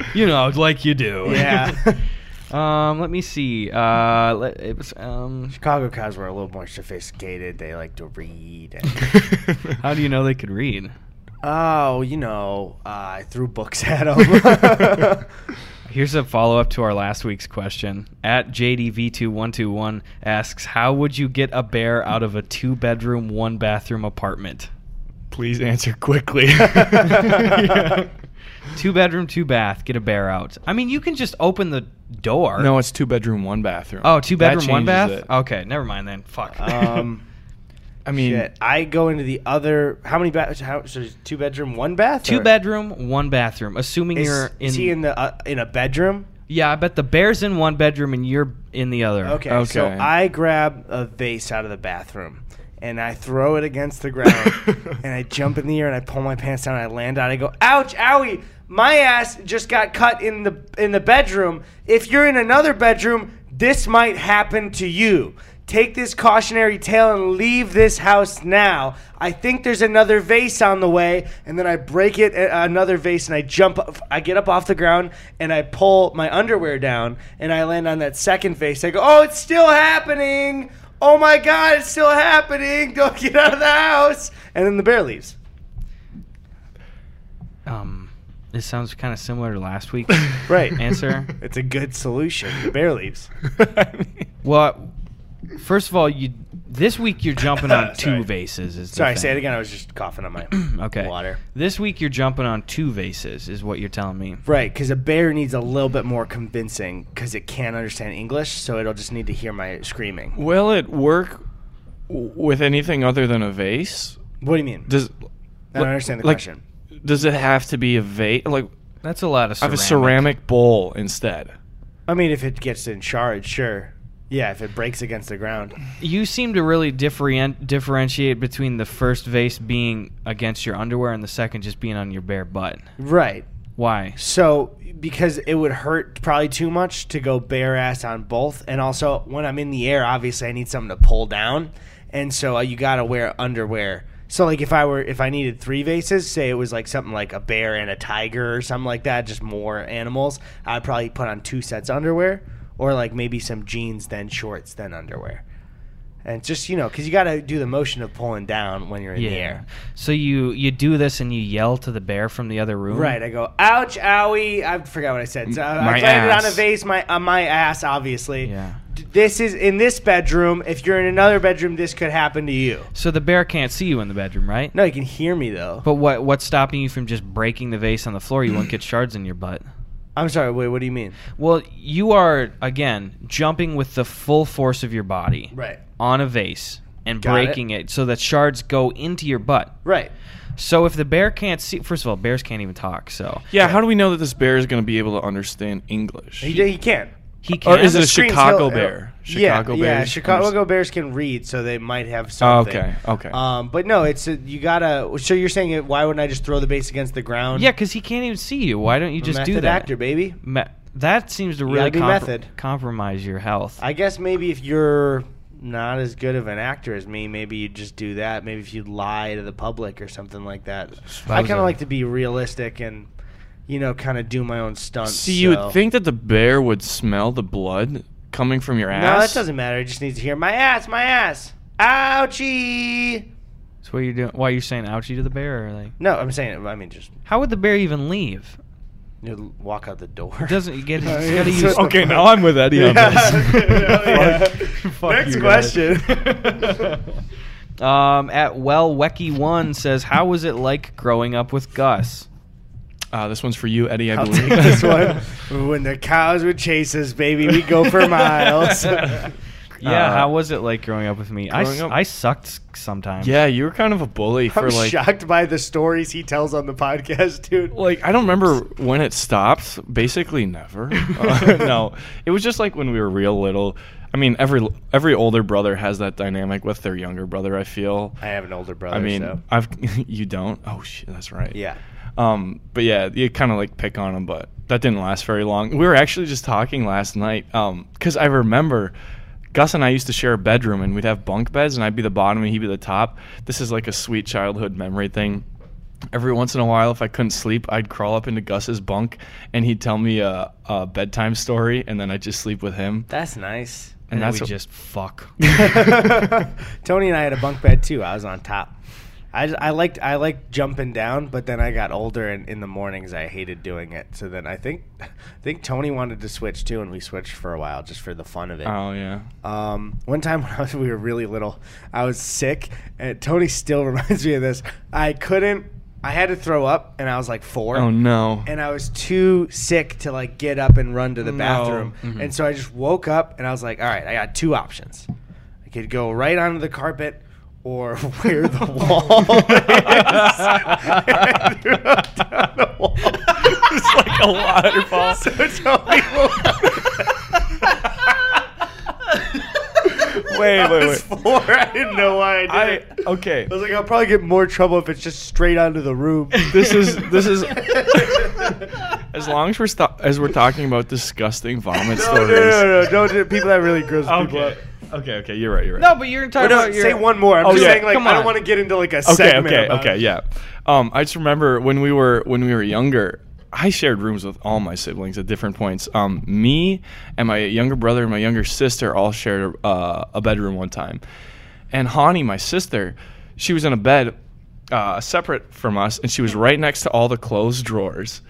you know, like you do. yeah. um, let me see. Uh, let, it was um. Chicago cows were a little more sophisticated. They like to read. And, How do you know they could read? Oh, you know, uh, I threw books at him. Here's a follow up to our last week's question. At JDV2121 asks, How would you get a bear out of a two bedroom, one bathroom apartment? Please answer quickly. Two bedroom, two bath, get a bear out. I mean, you can just open the door. No, it's two bedroom, one bathroom. Oh, two That bedroom, one bath? it. Okay, never mind then. Fuck. um, I mean, shit. I go into the other. How many baths? How so? Two bedroom, one bath. two or- bedroom, one bathroom. Assuming Is, you're in. is he in the uh, in a bedroom? yeah, I bet the bear's in one bedroom and you're in the other. Okay, so I grab a vase out of the bathroom and I throw it against the ground and I jump in the air and I pull my pants down and I land on it. I go, ouch, owie, my ass just got cut in the in the bedroom. If you're in another bedroom, this might happen to you. Take this cautionary tale and leave this house now. I think there's another vase on the way, and then I break it another vase, and I jump. Up, I get up off the ground, and I pull my underwear down, and I land on that second vase. I go, "Oh, it's still happening! Oh my God, it's still happening! Don't get out of the house!" And then the bear leaves. Um, this sounds kind of similar to last week's Right. answer. It's a good solution. The bear leaves. Well, first of all, you this week you're jumping on two Sorry. vases. Is the Sorry, thing. say it again. I was just coughing on my Okay. water. This week you're jumping on two vases, is what you're telling me. Right, because a bear needs a little bit more convincing because it can't understand English, so it'll just need to hear my screaming. will it work w- with anything other than a vase? What do you mean? Does I don't understand the like, question. Does it have to be a vase? Like That's a lot of I have ceramic. a ceramic bowl instead. I mean, if it gets in charge, sure. Yeah, if it breaks against the ground. You seem to really different, differentiate between the first vase being against your underwear and the second just being on your bare butt. Right. Why? So, because it would hurt probably too much to go bare ass on both. And also, when I'm in the air, obviously I need something to pull down. And so uh, you got to wear underwear. So, like, if I were, if I needed three vases, say it was like something like a bear and a tiger or something like that, just more animals, I'd probably put on two sets of underwear or like maybe some jeans, then shorts, then underwear. And just, you know, because you got to do the motion of pulling down when you're in the air. So you you do this and you yell to the bear from the other room. Right. I go, ouch, owie. I forgot what I said. So I My landed on a vase, my on my ass, obviously. Yeah. D- This is in this bedroom. If you're in another bedroom, this could happen to you. So the bear can't see you in the bedroom, right? No, you can hear me though. But what what's stopping you from just breaking the vase on the floor? You won't get shards in your butt. I'm sorry. Wait, what do you mean? Well, you are again jumping with the full force of your body Right. on a vase and Got breaking it. so that shards go into your butt. Right. So if the bear can't see, first of all, bears can't even talk. So Yeah, how do we know that this bear is going to be able to understand English? He, he can. He can't. is it a screens, Chicago he'll- bear? yeah, Chicago yeah. bears Chicago bears can read, so they might have Oh, something. okay, okay. Um, but no, it's a, you gotta. So you're saying it? Why wouldn't I just throw the base against the ground? yeah, because he can't even see you. Why don't you just method do that? actor, baby. Me- that seems to really gotta be compr- method. compromise your health. I guess maybe if you're not as good of an actor as me, maybe you'd just do that. Maybe if you lie to the public or something like that. I kind so. of like to be realistic and, you know, kind of do my own stunts. See, you so- would think that the bear would smell the blood coming from your ass. No, that doesn't matter. It just needs to hear my ass, my ass. Ouchie. So what are you doing? Why are you saying ouchie to the bear? Or like, No, I'm saying, I mean, just how would the bear even leave? you walk out the door. It doesn't you get? It's yeah, gotta so- use. Okay, now I'm with Eddy on this. Yeah. Fuck Next question. Um, at well Wecky one says, "How was it like growing up with Gus?" Uh, this one's for you, Eddy. I I'll believe. take this one. When the cows would chase us, baby, we go for miles. Yeah, Uh, how was it like growing up with me? I, up- I sucked sometimes. yeah, you were kind of a bully I'm for like. shocked by the stories he tells on the podcast, dude. Like I don't remember when it stopped. Basically, never. Uh, no, it was just like when we were real little. I mean, every every older brother has that dynamic with their younger brother. I feel. I have an older brother. I mean, so. I've you don't. Oh shit, that's right. yeah. Um, but yeah, you kind of like pick on him, but that didn't last very long. We were actually just talking last night, um, because I remember Gus and I used to share a bedroom, and we'd have bunk beds, and I'd be the bottom and he'd be the top. This is like a sweet childhood memory thing. Every once in a while, if I couldn't sleep, I'd crawl up into Gus's bunk, and he'd tell me a, a bedtime story, and then I'd just sleep with him. That's nice. and, and that's we what- just fuck. Tony and I had a bunk bed too. I was on top. I, I liked I liked jumping down, but then I got older and in the mornings I hated doing it. So then I think I think Tony wanted to switch too, and we switched for a while just for the fun of it. Oh yeah. Um, one time when I was, we were really little, I was sick, and Tony still reminds me of this. I couldn't. I had to throw up, and I was like four. Oh no. And I was too sick to like get up and run to the No. bathroom, Mhm. and so I just woke up, and I was like, "All right, I got two options. I could go right onto the carpet." Or where the wall is. And I threw up down the wall. It's like a waterfall. So woke Wait, I wait, was wait. four. I didn't know why I did I it. okay. I was like, I'll probably get more trouble if it's just straight onto the room. This is this is as long as we're sto- as we're talking about disgusting vomit no, stories. no, no, no, don't do people that really gross people Okay. up. Okay, okay, you're right, you're right. no, but you're Or talking no, about your. say one more. I'm Oh, just yeah, saying, like, come I don't want to get into like a okay, segment. okay, about okay, it. yeah. Um, I just remember when we were when we were younger, I shared rooms with all my siblings at different points. Um, me and my younger brother and my younger sister all shared uh, a bedroom one time, and Hani, my sister, she was in a bed uh, separate from us, and she was right next to all the clothes drawers.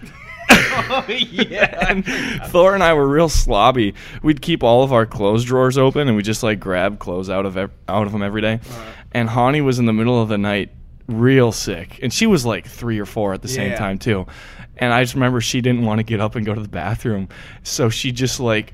yeah. and Thor and I were real slobby. We'd keep all of our clothes drawers open, and we just like grab clothes out of ev- out of them every day. Uh-huh. And Hani was in the middle of the night, real sick, and she was like three or four at the same Yeah. time too. And I just remember she didn't want to get up and go to the bathroom, so she just like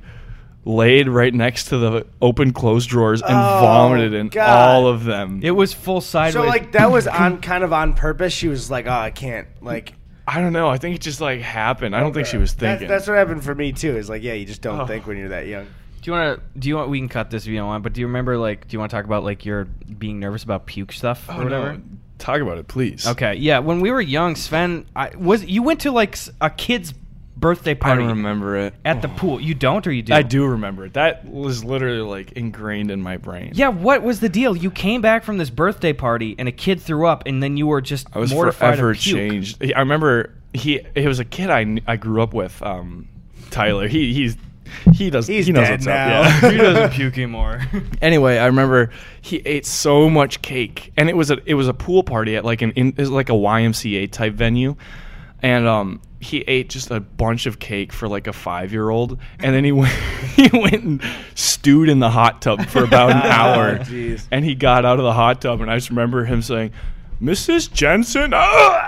laid right next to the open clothes drawers and Oh, vomited in God. all of them. It was full sideways. So like that was on kind of on purpose. She was like, "Oh, I can't." Like I don't know. I think it just like happened. I don't think she was that's, thinking. that's what happened for me too. Is like, yeah, you just don't Oh. think when you're that young. Do you want to? Do you want? We can cut this if you don't want. But do you remember? Like, do you want to talk about like your being nervous about puke stuff or oh, whatever? no. Talk about it, please. Okay, yeah. When we were young, Sven, I was you went to like s- a kid's birthday party. I party remember it at the pool. You don't, or you do? I do remember it. That was literally like ingrained in my brain. Yeah. What was the deal? You came back from this birthday party and a kid threw up, and then you were just I was mortified forever changed. I remember he he was a kid I I grew up with. Um, Tyler. He he's he does He's he knows dead what's now. up. Yeah. he doesn't puke anymore. anyway, I remember he ate so much cake, and it was a it was a pool party at like an in, it was like a YMCA type venue, and um he ate just a bunch of cake for like a five year old, and then he went he went and stewed in the hot tub for about an Oh, hour, jeez. and he got out of the hot tub, and I just remember him saying. Mrs. Jensen, ah!"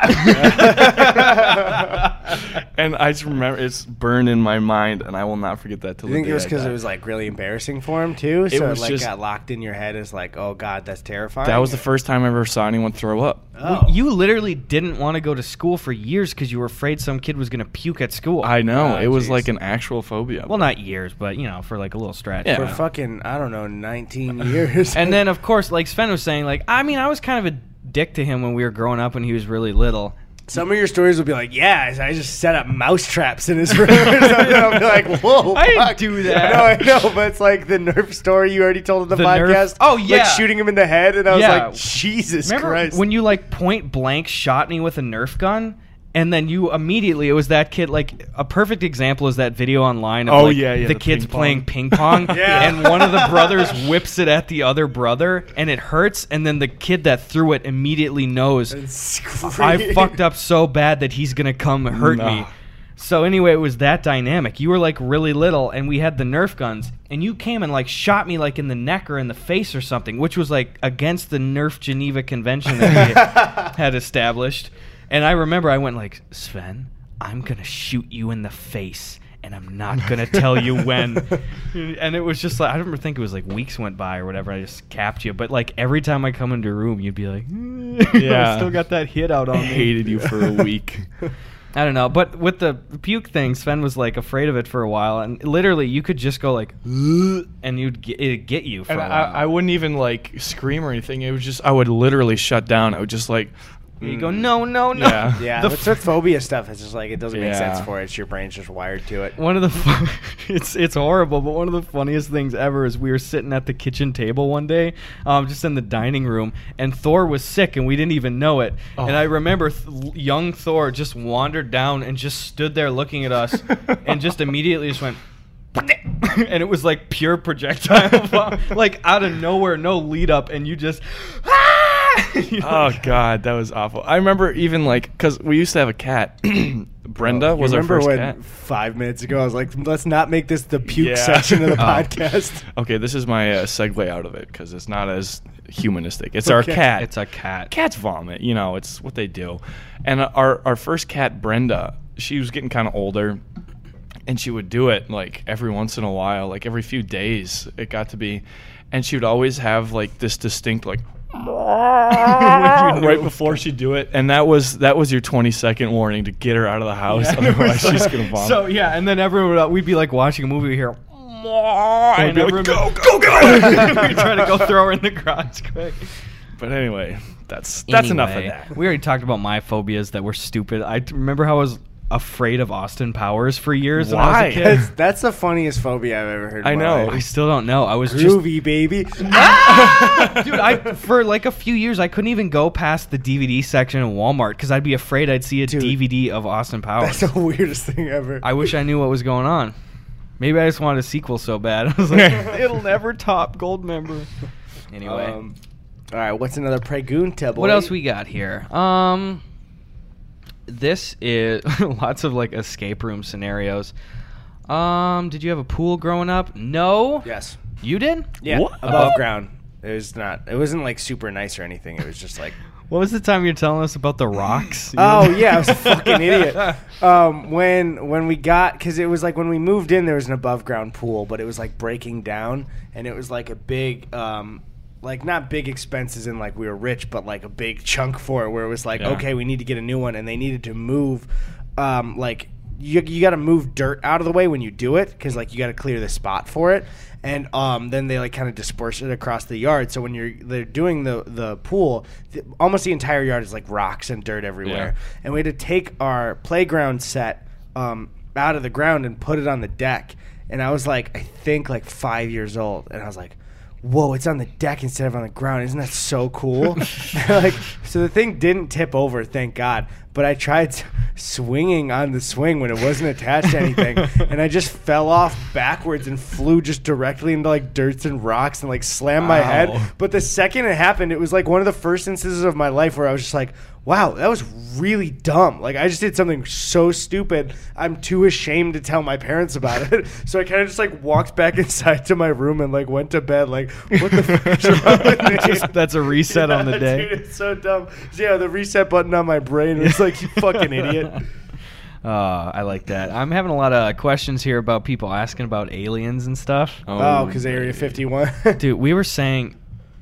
and I just remember it's burned in my mind, and I will not forget that till You the think day it was because it was like really embarrassing for him too? So it, was like just- got locked in your head as like, oh god, that's terrifying. That was the first time I ever saw anyone throw up. Oh. You literally didn't want to go to school for years because you were afraid some kid was going to puke at school. I know. Ah, it was like an actual phobia. well, not years, but you know, for like a little stretch. Yeah. for fucking I don't know, 19 years. and then of course, like Sven was saying, like I mean, I was kind of a dick to him when we were growing up when he was really little. Some of your stories will be like, yeah, I just set up mouse traps in his room. or something. I'll be like, whoa, I didn't fuck. do that. No, I know, but it's like the Nerf story you already told in the, The Nerf- podcast. Oh, yeah. like shooting him in the head, and I was like, Jesus Remember Christ. when you like point blank shot me with a Nerf gun? And then you immediately, it was that kid. Like a perfect example is that video online of Oh, like, yeah, yeah, the, the kids ping playing ping pong, Yeah. and one of the brothers whips it at the other brother, and it hurts. And then the kid that threw it immediately knows I fucked up so bad that he's gonna come hurt me. So anyway, it was that dynamic. You were like really little, and we had the Nerf guns, and you came and like shot me like in the neck or in the face or something, which was like against the Nerf Geneva Convention that we had established. And I remember I went like, Sven, I'm gonna shoot you in the face. And I'm not gonna tell you when. And it was just like I don't remember think it was like weeks went by or whatever. I just capped you, but like every time I come into a room, you'd be like, Yeah. I still got that hit out on I me. hated you for a week. I don't know, but with the puke thing, Sven was like afraid of it for a while, and literally you could just go like, and you'd get, it'd get you for and I. I wouldn't even like scream or anything. It was just I would literally shut down. I would just like you go, no, no, no. Yeah. Yeah, The what's with phobia stuff? It's just like it doesn't make sense for it. It's your brain's just wired to it. One of the fu- it's it's horrible, but one of the funniest things ever is we were sitting at the kitchen table one day, um, just in the dining room, and Thor was sick, and we didn't even know it. And I remember th- young Thor just wandered down and just stood there looking at us, and just immediately just went. and it was like pure projectile, vom- like out of nowhere, no lead up, and you just. You know? Oh God, that was awful. I remember even like because we used to have a cat. Brenda You was our remember first when cat. five minutes ago I was like, let's not make this the puke Yeah. section of the Oh. podcast. Okay, this is my uh, segue out of it because it's not as humanistic. It's our cat. It's a cat. cats vomit. You know, it's what they do. And our our first cat, Brenda, she was getting kind of older, and she would do it like every once in a while, like every few days. It got to be, and she would always have like this distinct like. Right before she'd do it, and that was that was your twenty second warning to get her out of the house, Yeah, otherwise she's like- gonna vomit. So yeah, and then everyone would, we'd be like watching a movie, we hear, and I'd be like, go, go, go! we try to go throw her in the garage quick. but anyway, that's that's enough of Anyway, that. We already talked about my phobias that were stupid. I t- remember how I was afraid of Austin Powers for years when I Why? was a kid. That's, that's the funniest phobia I've ever heard. in I know. life. I still don't know. I was just Groovy, baby. dude. I for like a few years I couldn't even go past the DVD section in Walmart because I'd be afraid I'd see a Dude. DVD of Austin Powers. That's the weirdest thing ever. I wish I knew what was going on. Maybe I just wanted a sequel so bad. I was like, it'll never top Goldmember. Anyway, Um, all right, what's another pregunta, boy? what else we got here? Um, this is lots of like escape room scenarios. Um, did you have a pool growing up? No. Yes. You did? Yeah. What? Above ground. It was not. It wasn't like super nice or anything. It was just like. What was the time you're telling us about the rocks? Oh yeah, I was a fucking idiot. Um, when when we got because it was like when we moved in, there was an above ground pool, but it was like breaking down, and it was like a big, um, like not big expenses and like we were rich, but like a big chunk for it, where it was like, Yeah. okay, we need to get a new one, and they needed to move, um, like you you got to move dirt out of the way when you do it because like you got to clear the spot for it. And um, then they like kind of disperse it across the yard. So when you're they're doing the the pool th- almost the entire yard is like rocks and dirt everywhere. And we had to take our playground set um, out of the ground and put it on the deck. And i was like i think like five years old. And i was like whoa it's on the deck instead of on the ground. Isn't that so cool? Like so the thing didn't tip over thank god but i tried swinging on the swing when it wasn't attached to anything and i just fell off backwards and flew just directly into like dirts and rocks and like slammed my Ow. head but the second it happened it was like one of the first instances of my life where i was just like wow that was really dumb. Like i just did something so stupid i'm too ashamed to tell my parents about it. So i kind of just like walked back inside to my room and like went to bed like what the fuck is wrong with me? That's a reset on the day. dude, it's so dumb. So, yeah the reset button on my brain was like you fucking idiot Uh, I like that. I'm having a lot of questions here about people asking about aliens and stuff. oh because area 51 Dude, we were saying,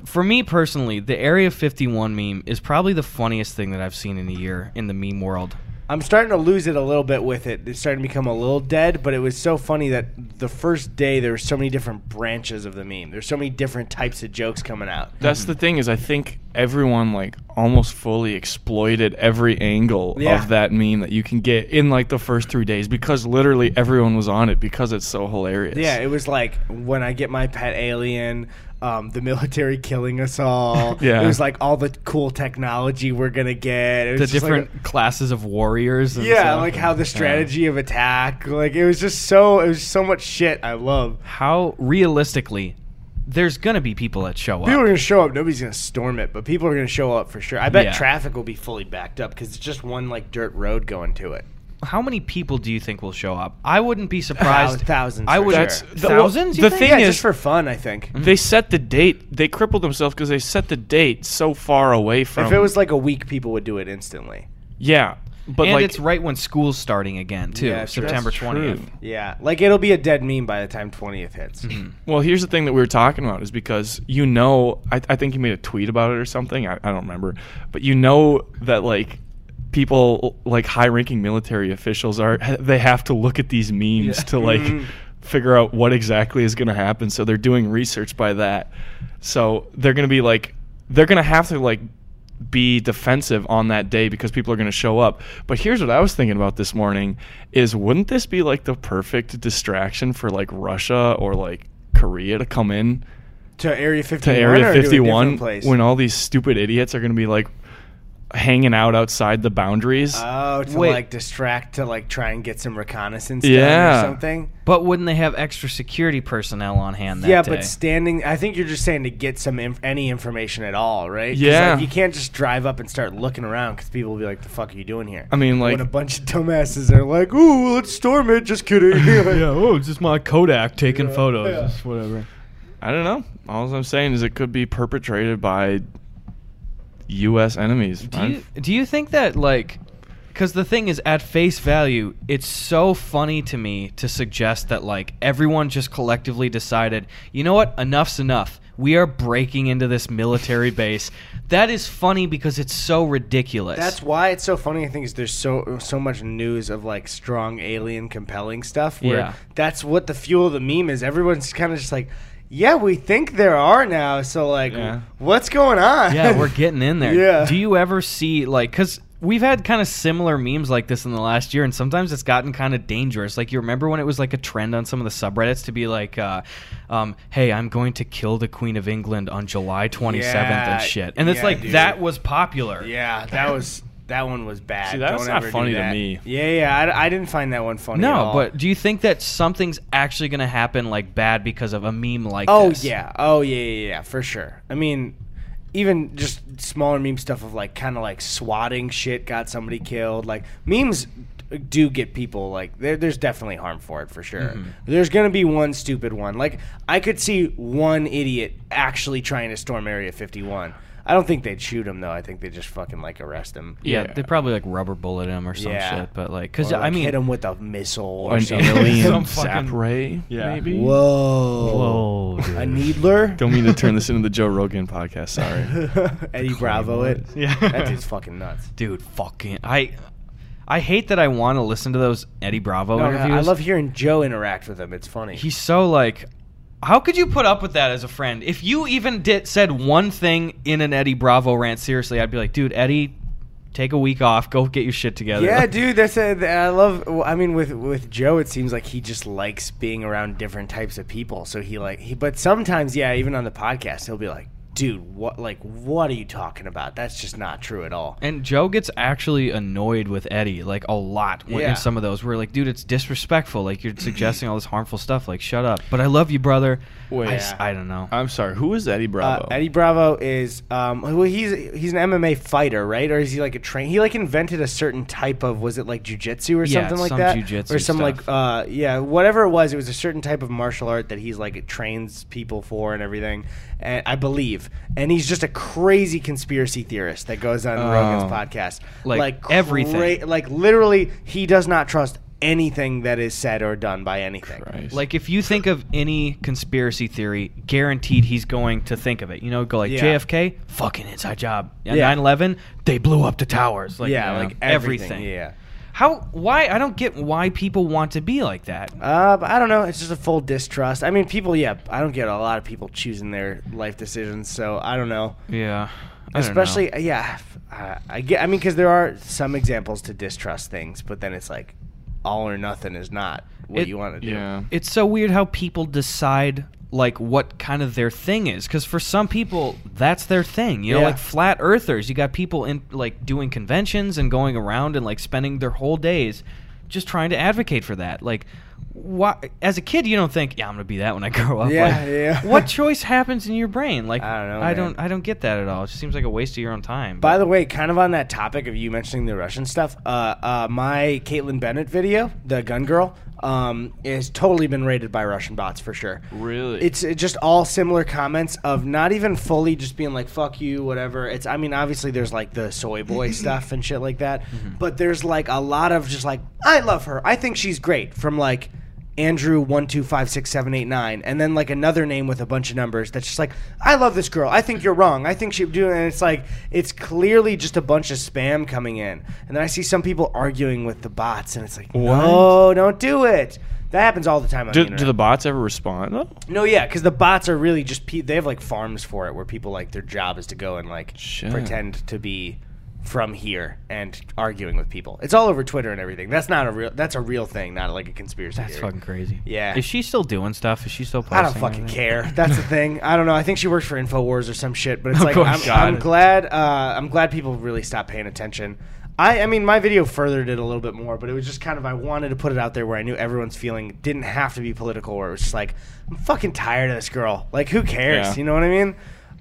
for me personally, the Area 51 meme is probably the funniest thing that I've seen in a year in the meme world. I'm starting to lose it a little bit with it. It's starting to become a little dead, but it was so funny that the first day there were so many different branches of the meme. There's so many different types of jokes coming out. That's the thing is I think everyone like almost fully exploited every angle Yeah. of that meme that you can get in like the first three days because literally everyone was on it because it's so hilarious. Yeah, it was like when I get my pet alien, um, the military killing us all. Yeah. It was like all the cool technology we're gonna get. It was the just like different classes of warriors. And yeah, stuff. like how the strategy of attack. Like it was just so it was so much shit I love. how realistically, there's gonna be people that show up. People are gonna show up. Nobody's gonna storm it, but people are gonna show up for sure. I bet Yeah. traffic will be fully backed up because it's just one like dirt road going to it. How many people do you think will show up? I wouldn't be surprised. Thousands. I for would. sure. That's the- well, thousands. you the think? thing yeah, is- just for fun. I think mm-hmm. They set the date. They crippled themselves because they set the date so far away from. if it was like a week, people would do it instantly. yeah, but and like it's right when school's starting again too, Yeah. September That's true. twentieth. Yeah, like it'll be a dead meme by the time twentieth hits. Mm-hmm. Well, here's the thing that we were talking about is because you know, I, I think you made a tweet about it or something. I, I don't remember, but you know that like people like high-ranking military officials are they have to look at these memes to like Mhm. figure out what exactly is going to happen. So they're doing research by that. So they're going to be like they're going to have to like be defensive on that day because people are going to show up. But here's what I was thinking about this morning is wouldn't this be like the perfect distraction for like Russia or like Korea to come in To Area to fifty one. Area to a 51 place? when all these stupid idiots are going to be like hanging out outside the boundaries? Oh, to Wait. like distract to like try and get some reconnaissance done Yeah. or something. But wouldn't they have extra security personnel on hand that yeah, day? but standing. I think you're just saying to get some inf- any information at all, right? 'Cause, Yeah. like, you can't just drive up and start looking around because people will be like, "The fuck are you doing here?" I mean, like when a bunch of dumbasses are like, "Ooh, let's storm it." Just kidding. yeah, oh, it's just my Kodak taking Yeah, photos, yeah. just whatever. I don't know. All I'm saying is it could be perpetrated by U.S. enemies. Do I'm- you do you think that like because the thing is at face value it's so funny to me to suggest that like everyone just collectively decided you know what enough's enough we are breaking into this military base that is funny because it's so ridiculous That's why it's so funny. I think is there's so so much news of like strong alien compelling stuff. Where Yeah. that's what the fuel of the meme is. Everyone's kind of just like, yeah, we think there are now. So like, Yeah. what's going on? yeah we're getting in there Yeah. do you ever see like because we've had kind of similar memes like this in the last year and sometimes it's gotten kind of dangerous like you remember when it was like a trend on some of the subreddits to be like uh, um, hey i'm going to kill the queen of england on july 27th Yeah, and shit and it's yeah, like dude. that was popular Yeah, that was that one was bad. See, that's Don't not ever do funny to that. me. Yeah, yeah, I, I didn't find that one funny. at no all. but do you think that something's actually going to happen like bad because of a meme like this? oh this yeah, oh yeah, yeah, yeah, for sure. I mean, even just smaller meme stuff of like kind of like swatting shit got somebody killed. Like memes do get people like there, there's definitely harm for it for sure. Mm-hmm. There's gonna be one stupid one. Like I could see one idiot actually trying to storm Area 51. I don't think they'd shoot him though. I think they would just fucking like arrest him. yeah, Yeah. they probably like rubber bullet him or some Yeah. shit but like because Or, like, i mean hit him with a missile or an something. alien Some zap fucking- ray, Yeah. maybe. Whoa. Whoa, A needler? Don't mean to turn this into the Joe Rogan podcast. Sorry. Eddie Bravo it. Yeah. That dude's fucking nuts. dude fucking i i hate that i want to listen to those eddie bravo No, interviews I love hearing Joe interact with him. It's funny. he's so like how could you put up with that as a friend if you even did said one thing in an eddie bravo rant seriously i'd be like dude eddie take a week off go get your shit together yeah, dude. That's a, I love. I mean, with with Joe, it seems like he just likes being around different types of people. So he like he. But sometimes, yeah, even on the podcast, he'll be like, "Dude, what? Like, what are you talking about? That's just not true at all." and Joe gets actually annoyed with Eddie like a lot when, Yeah. in some of those. We're like, dude, it's disrespectful. Like you're suggesting all this harmful stuff. Like, shut up. But I love you, brother. Wait. I, s- I don't know. I'm sorry. Who is Eddie Bravo? Uh, Eddie Bravo is um well he's he's an MMA fighter, right? Or is he like a train? He like invented a certain type of was it like jujitsu or Yeah, something like some that? jujitsu or some stuff. like uh yeah, whatever it was, it was a certain type of martial art that he's like it trains people for and everything. And I believe. And he's just a crazy conspiracy theorist that goes on Oh. Rogan's podcast. Like, everything. like literally he does not trust anything that is said or done by anything. Christ. Like if you think of any conspiracy theory, guaranteed he's going to think of it. You know, go like Yeah. JFK, fucking inside job. Yeah. 9/11, they blew up the towers. Like yeah, you know, like everything. everything. Yeah. How? Why? I don't get why people want to be like that. Uh, I don't know. It's just a full distrust. I mean, people. Yeah, I don't get a lot of people choosing their life decisions. So I don't know. Yeah. I don't know. Especially, yeah. Uh, I get. I mean, because there are some examples to distrust things, but then it's like all or nothing is not what It- you want to do. Yeah. it's so weird how people decide like what kind of their thing is. Because for some people that's their thing you know Yeah. like flat earthers. You got people in like doing conventions and going around and like spending their whole days just trying to advocate for that. Like why as a kid you don't think yeah i'm gonna be that when i grow up Yeah, Like, yeah. what choice happens in your brain like I don't know, i man. don't i don't get that at all it just seems like a waste of your own time By the way, kind of on that topic of you mentioning the Russian stuff, uh, uh, my Kaitlin Bennett video, the gun girl, um, is totally been rated by Russian bots for sure. Really? It's uh, just all similar comments of not even fully just being like "fuck you," whatever. It's I mean, obviously there's like the soy boy stuff and shit like that, but there's like a lot of just like I love her, I think she's great from like. Andrew one two five six seven eight nine, and then like another name with a bunch of numbers. That's just like, I love this girl. I think you're wrong. I think she do, and it's like it's clearly just a bunch of spam coming in. And then I see some people arguing with the bots, and it's like, no, don't do it. That happens all the time on Do, the do the bots ever respond though? No, yeah, because the bots are really just pe- they have like farms for it where people like their job is to go and like Shit. pretend to be from here and arguing with people. It's all over Twitter and everything. That's not a real. That's a real thing, not like a conspiracy. that's theory. fucking crazy Yeah. is she still doing stuff is she still posting I don't fucking care. That's the thing. I don't know. I think she works for Infowars or some shit. But it's like I'm, I'm glad. Uh, I'm glad people really stopped paying attention. I, I mean, my video furthered it a little bit more, but it was just kind of I wanted to put it out there where I knew everyone's feeling It didn't have to be political. Where it was just like I'm fucking tired of this girl. Like who cares? Yeah. You know what I mean?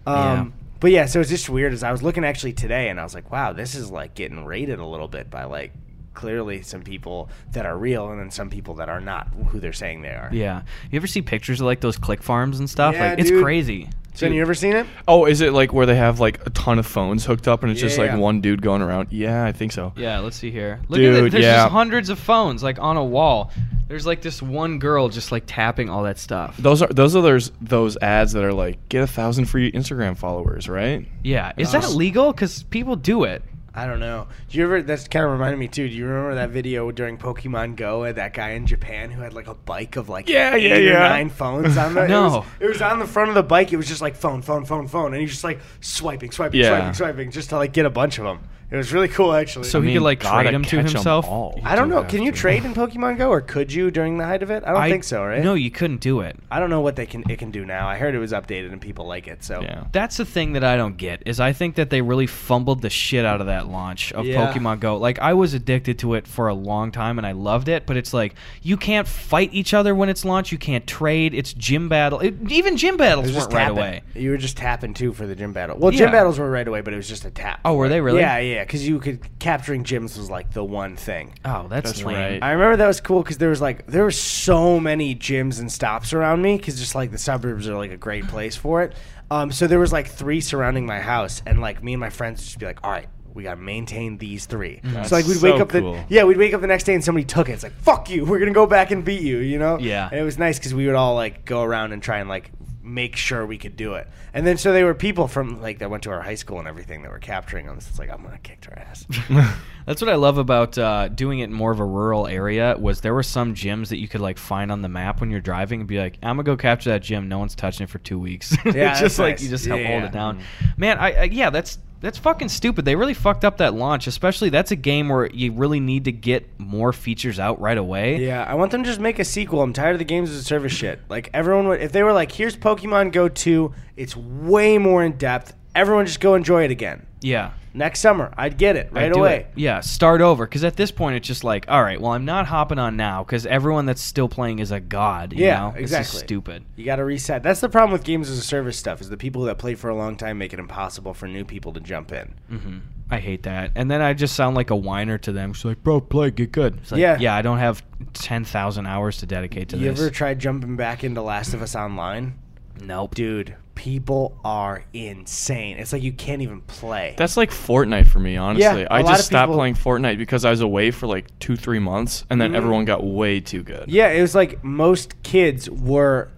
Um, Yeah. But yeah, so it's just weird. As I was looking actually today, and I was like, wow, this is like getting rated a little bit by like clearly some people that are real, and then some people that are not who they're saying they are. Yeah. You ever see pictures of like those click farms and stuff? Yeah, like it's dude. crazy. Jen, you ever seen it? Oh, is it like where they have like a ton of phones hooked up and it's just like Yeah. one dude going around? Yeah, I think so. Yeah, let's see here. Look at it. Dude, There's yeah. just hundreds of phones like on a wall. There's like this one girl just like tapping all that stuff. Those are those are those those ads that are like get a thousand free Instagram followers, right? Yeah, is that legal? Because people do it. I don't know. Do you ever? That's kind of reminded me too. Do you remember that video during Pokemon Go? Of that guy in Japan who had like a bike of like Yeah, yeah, yeah. nine phones on the. No. it was, it was on the front of the bike. It was just like phone, phone, phone, phone, and he was just like swiping, swiping, Yeah. swiping, swiping, just to like get a bunch of them. It was really cool, actually. So he could like gotta trade them to catch 'em himself. all. I don't do know. Can you to. trade in Pokemon Go, or could you during the height of it? I don't think so, right? No, you couldn't do it. I don't know what they can it can do now. I heard it was updated and people like it. So Yeah. That's the thing that I don't get is I think that they really fumbled the shit out of that launch of Yeah. Pokemon Go. Like I was addicted to it for a long time and I loved it, but it's like you can't fight each other when it's launched. You can't trade. It's gym battle. It, even gym It battles was weren't just right tapping. away. You were just tapping too for the gym battle. Well, Yeah. gym battles were right away, but it was just a tap. Oh, were they really? Yeah, yeah. Because you could capturing gyms was like the one thing. Oh, that's, That's lame. right. I remember that was cool because there was like there were so many gyms and stops around me because just like the suburbs are like a great place for it. Um, so there was like three surrounding my house, and like me and my friends would just be like, all right. We gotta maintain these 3 That's so like we'd so wake up the cool. yeah we'd wake up the next day and somebody took it. It's like fuck you. We're gonna go back and beat you. You know. Yeah. And it was nice because we would all like go around and try and like make sure we could do it. And then so they were people from like that went to our high school and everything that were capturing us. It's like I'm gonna kick their ass. That's what I love about uh, doing it in more of a rural area. Was there were some gyms that you could like find on the map when you're driving and be like, "I'm gonna go capture that gym. No one's touching it for two weeks." Yeah, it's that's just like nice. you just Yeah, help hold yeah. it down. Man, I, I yeah, that's that's fucking stupid. They really fucked up that launch. Especially that's a game where you really need to get more features out right away. Yeah, I want them to just make a sequel. I'm tired of the games as a service shit. Like everyone would, if they were like, "Here's Pokemon Go 2, it's way more in depth." Everyone just go enjoy it again. Yeah. Next summer, I'd get it right I'd away. it. Yeah, start over. Because at this point, it's just like, all right, well, I'm not hopping on now because everyone that's still playing is a god. You Yeah, know? It's exactly. stupid. You got to reset. That's the problem with games as a service stuff. Is the people that play for a long time make it impossible for new people to jump in. hmm I hate that. And then I just sound like a whiner to them. It's like, bro, play, get good. It's like, Yeah. yeah, I don't have 10,000 hours to dedicate to you this. You ever tried jumping back into Last of Us Online? Nope. Dude, people are insane. It's like you can't even play. That's like Fortnite for me, honestly. Yeah, a I lot just stopped people- playing Fortnite because I was away for like two, three months, and then Mhm. everyone got way too good. Yeah, it was like most kids were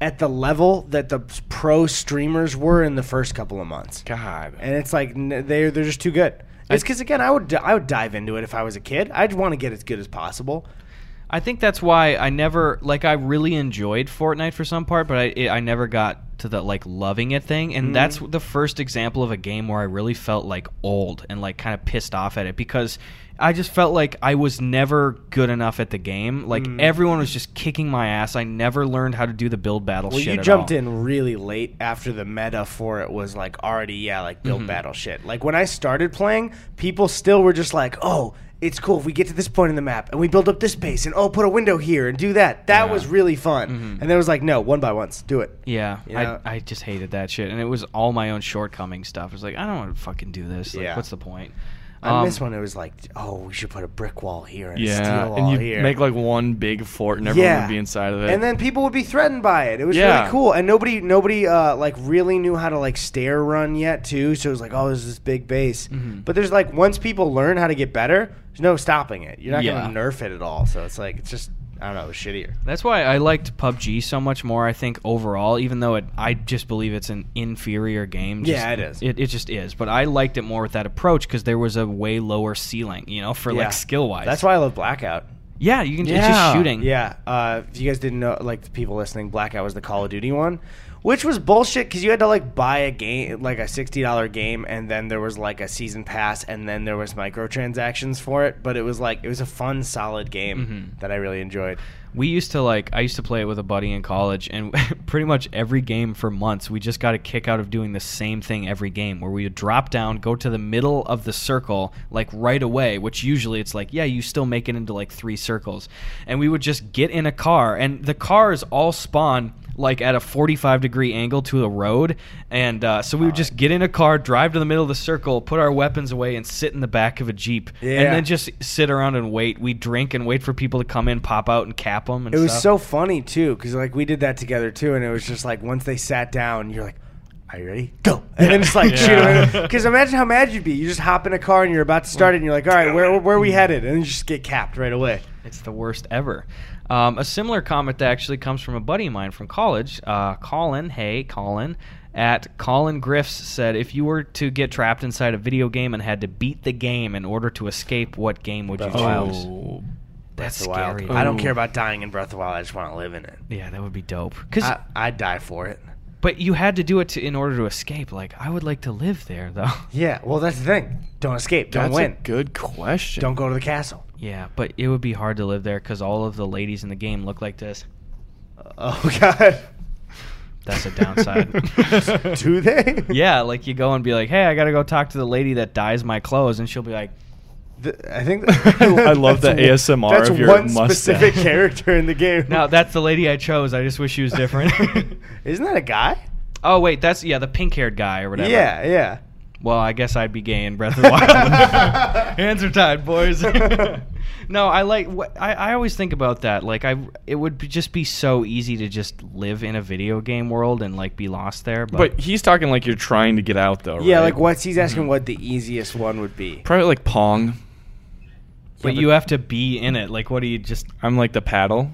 at the level that the pro streamers were in the first couple of months. God. And it's like they're they're just too good. It's because again, I would I would dive into it if I was a kid. I'd want to get as good as possible. I think that's why I never, like, I really enjoyed Fortnite for some part, but I, it, I never got to the like loving it thing, and that's mm. the first example of a game where I really felt like old and like kind of pissed off at it because I just felt like I was never good enough at the game. Like everyone was just kicking my ass. I never learned how to do the build battle Well, shit. you jumped all. in really late after the meta for it was like already, yeah, like Mm-hmm. build battle shit. Like when I started playing, people still were just like, oh, it's cool if we get to this point in the map and we build up this base and oh, put a window here and do that. That was really fun. Mm-hmm. And there was like, no, one by ones, do it. Yeah, You know? I, I just hated that shit, and it was all my own shortcoming stuff. I was like, I don't want to fucking do this. Like, Yeah. what's the point? I Um, miss when it was like, oh, we should put a brick wall here and a steel wall and you here. make like one big fort, and everyone would be inside of it. And then people would be threatened by it. It was Yeah. really cool, and nobody, nobody, uh, like really knew how to like stair run yet too. So it was like, oh, there's this big base. Mm-hmm. But there's like once people learn how to get better, there's no stopping it. You're not Yeah. gonna nerf it at all. So it's like it's just I don't know, it was shittier. That's why I liked PUBG so much more. I think overall, even though it, I just believe it's an inferior game. Just, Yeah, it is. It, it just is. But I liked it more with that approach because there was a way lower ceiling, you know, for Yeah. like skill wise. That's why I love Blackout. Yeah, you can. It's just shooting. Yeah, uh, if you guys didn't know, like the people listening, Blackout was the Call of Duty one, which was bullshit because you had to like buy a game, like a sixty dollar game, and then there was like a season pass, and then there was microtransactions for it. But it was like it was a fun, solid game Mm-hmm. that I really enjoyed. We used to like I used to play it with a buddy in college and pretty much every game for months we just got a kick out of doing the same thing every game where we would drop down, go to the middle of the circle like right away, which usually it's like, yeah, you still make it into like three circles. And we would just get in a car and the cars all spawn like at a 45 degree angle to a road and uh, so we would just get in a car drive to the middle of the circle put our weapons away and sit in the back of a jeep Yeah. and then just sit around and wait we drink and wait for people to come in pop out and cap them and It was stuff. so funny too, because like we did that together too, and it was just like once they sat down, you're like, "Are you ready? Go!" And then just like shoot them. Because imagine how mad you'd be. You just hop in a car and you're about to start it, and you're like, "All right, where where are we headed?" And then you just get capped right away. It's the worst ever. Um, a similar comment that actually comes from a buddy of mine from college, uh, Colin. Hey, Colin. At Colin Griffs said, if you were to get trapped inside a video game and had to beat the game in order to escape, what game would you Breath of the Wild. choose? Oh, That's Breath of Wild. scary. I don't care about dying in Breath of the Wild. I just want to live in it. Yeah, that would be dope. Cause, I, I'd die for it. But you had to do it to, in order to escape. Like, I would like to live there, though. Yeah, well, that's the thing. Don't escape. Don't that's win. a good question. Don't go to the castle. yeah, but it would be hard to live there because all of the ladies in the game look like this. Oh God. That's a downside. Do they? yeah, like you go and be like, "Hey, I gotta go talk to the lady that dyes my clothes," and she'll be like, Th- I think I love the ASMR That's of your one mustache. specific character in the game. Now that's the lady I chose. I just wish she was different." Isn't that a guy? oh wait, that's yeah, the pink-haired guy or whatever. Yeah, yeah. Well, I guess I'd be gay in Breath of the Wild. Hands are tied, boys. no, I like. wh- I, I always think about that. Like, I it would be, just be so easy to just live in a video game world and like be lost there. But, But he's talking like you're trying to get out though. Yeah, right? like what's he's asking mm-hmm. what the easiest one would be. Probably like Pong. But you have to be in it. Like, what do you just? I'm like the paddle.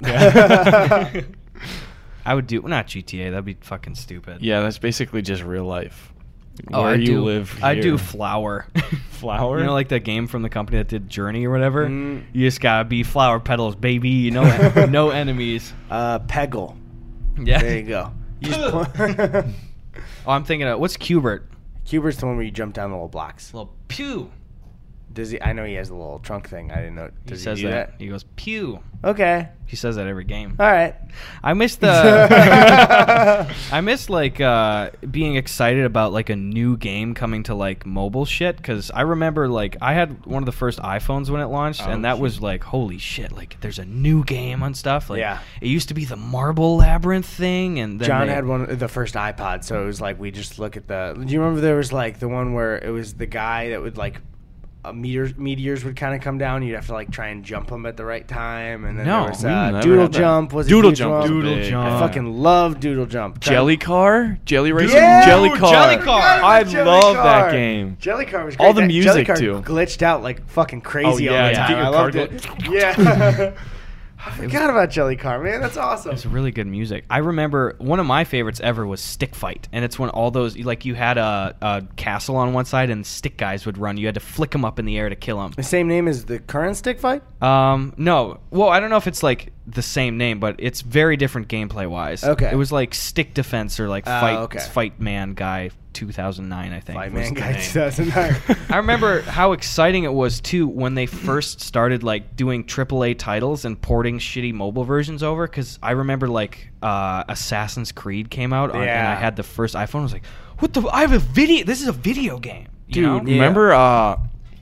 Yeah. I would do not GTA. That'd be fucking stupid. Yeah, that's basically just real life. Oh, Where I you do, live. I do flower. Flower? You know, like that game from the company that did Journey or whatever. Mm. You just gotta be flower petals, baby. You know, no enemies. Uh, Peggle. Yeah. There you go. You just point- Oh, I'm thinking of what's Q*bert? Q*bert's the one where you jump down the little blocks. Little pew. Does he? I know he has a little trunk thing. I didn't know. He Does he, says do that. that? He goes pew. Okay. He says that every game. All right. I miss the. I miss like uh, being excited about like a new game coming to like mobile shit because I remember like I had one of the first iPhones when it launched Oh, and that was like holy shit like there's a new game on stuff like Yeah. it used to be the Marble Labyrinth thing and then John they- had one the first iPod, so it was like we just look at the. Do you remember there was like the one where it was the guy that would like. Uh, meteors meteors would kind of come down. You'd have to like try and jump them at the right time, and then No, there was we uh, Doodle. Jump was a Doodle huge Jump one. Doodle big. Jump. I fucking love Doodle Jump. Jelly car? Jelly racing? Yeah! Jelly Ooh, car. Jelly car! I Jelly love car. that game. Jelly Car was great. All the That Jelly music, Car too. glitched out like fucking crazy Oh, all yeah, the time. get I loved go- it. Yeah. I forgot about Jelly Car, man. That's awesome. It's really good music. I remember one of my favorites ever was Stick Fight, and it's when all those like you had a, a castle on one side and stick guys would run. You had to flick them up in the air to kill them. The same name as the current stick fight? Um, no, well, I don't know if it's like the same name, but it's very different gameplay wise. Okay. it was like Stick Defense or like Oh, Fight okay. Fight Man Guy 2009, I think. Fight was Man the Guy name. 2009. I remember how exciting it was too when they first started like doing AAA titles and porting shitty mobile versions over. Because I remember like uh, Assassin's Creed came out on, and Yeah. I had the first iPhone. I was like, "What the? I have a video. This is a video game." You Dude, know? Yeah. remember uh,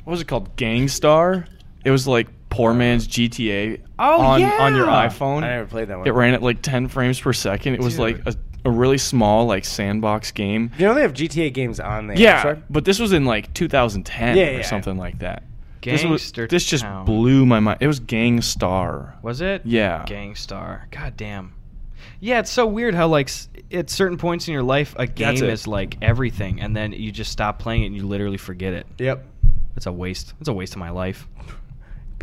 what was it called? Gangstar. It was like poor man's GTA Oh, on on your iPhone. I never played that one. It ran at like 10 frames per second. It was like a, a really small like sandbox game. You know they have GTA games on there. Yeah, Store? but this was in like 2010 Yeah, or yeah. something like that. This, Gangster was, this just Town. blew my mind. It was Gangstar. Was it? Yeah. Gangstar. God damn. Yeah, it's so weird how like at certain points in your life a game is like everything, and then you just stop playing it and you literally forget it. Yep. It's a waste. It's a waste of my life.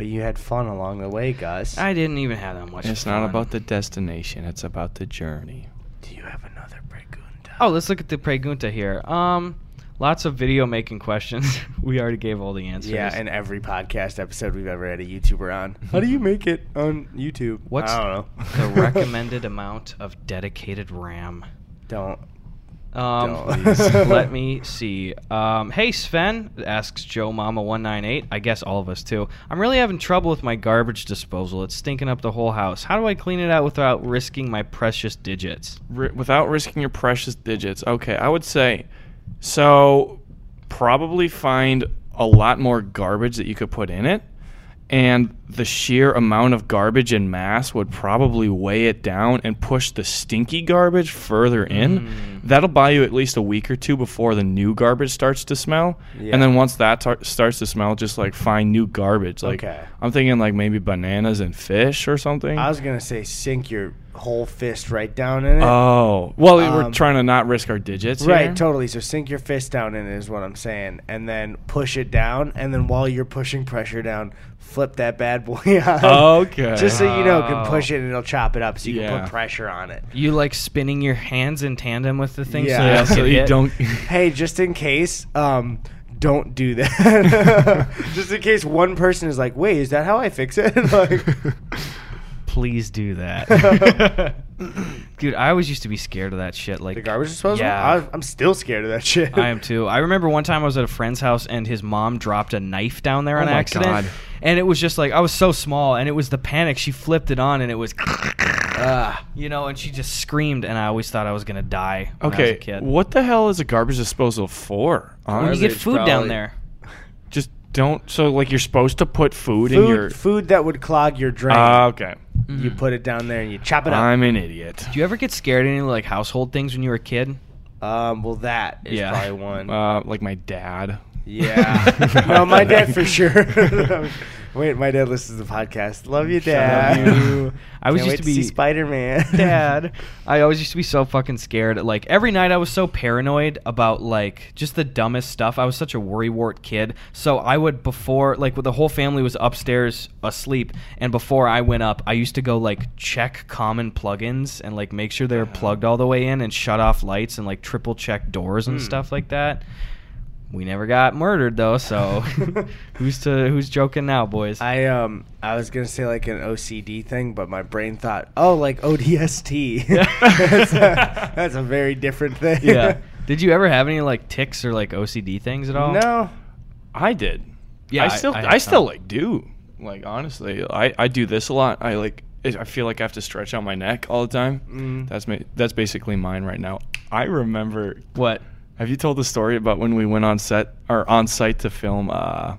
But you had fun along the way, Gus. I didn't even have that much. It's fun. not about the destination. It's about the journey. Do you have another Pregunta? Oh, let's look at the pregunta here. Um, lots of video making questions. we already gave all the answers. Yeah, in every podcast episode we've ever had a YouTuber on. How do you make it on YouTube? What's I don't know. the recommended amount of dedicated RAM? Don't. Um, let me see. Um, hey Sven asks Joe Mama one nine eight. I guess all of us too. I'm really having trouble with my garbage disposal. It's stinking up the whole house. How do I clean it out without risking my precious digits? Ri without risking your precious digits. Okay, I would say so. Probably find a lot more garbage that you could put in it, and the sheer amount of garbage in mass would probably weigh it down and push the stinky garbage further in. That'll buy you at least a week or two before the new garbage starts to smell. Yeah. And then once that tar- starts to smell, just like find new garbage. Like Okay. I'm thinking like maybe bananas and fish or something. I was gonna say sink your whole fist right down in it. Oh, well, we're Um, trying to not risk our digits. Right, here. totally. So sink your fist down in it is what I'm saying, and then push it down, and then while you're pushing pressure down, flip that bad boy on. Okay. Just so you know, can push it and it'll chop it up, so you can put pressure on it. You like spinning your hands in tandem with the thing Yeah. so, yeah, you so don't you don't. Hey, just in case, um, don't do that. just in case one person is like, "Wait, is that how I fix it?" like, Please do that. Dude, I always used to be scared of that shit. Like the garbage disposal. Yeah. I, I'm still scared of that shit. I am too. I remember one time I was at a friend's house and his mom dropped a knife down there Oh on my accident. God. And it was just like I was so small and it was the panic. She flipped it on and it was Ah. you know, and she just screamed and I always thought I was gonna die when I was a okay, kid. what the hell is a garbage disposal for? when you get food down there. just don't. So like you're supposed to put food, in your. food that would clog your drain. Ah, okay. You put it down there and you chop it up. I'm an idiot. Do you ever get scared of any like household things when you were a kid? Um, well, that is Yeah. probably one. Uh, like my dad. Yeah. no, my dad for sure. Wait, my dad listens to the podcast. Love you, Dad. Love you. I always Can't used to be Spider Man. Dad. I always used to be so fucking scared. Like every night I was so paranoid about like just the dumbest stuff. I was such a worrywart kid. So I would before like the whole family was upstairs asleep and before I went up, I used to go like check common plugins and like make sure they're plugged all the way in and shut off lights and like triple check doors and Hmm. stuff like that. We never got murdered though, so who's to who's joking now, boys? I um I was gonna say like an OCD thing, but my brain thought, oh, like ODST. that's, a, that's a very different thing. yeah. Did you ever have any like ticks or like OCD things at all? no. I did. Yeah, I I- still, I I, had still like do. Like honestly, I, I do this a lot. I like. I feel like I have to stretch out my neck all the time. Mm. That's ma- that's basically mine right now. I remember. What? Have you told the story about when we went on set or on site to film? Uh,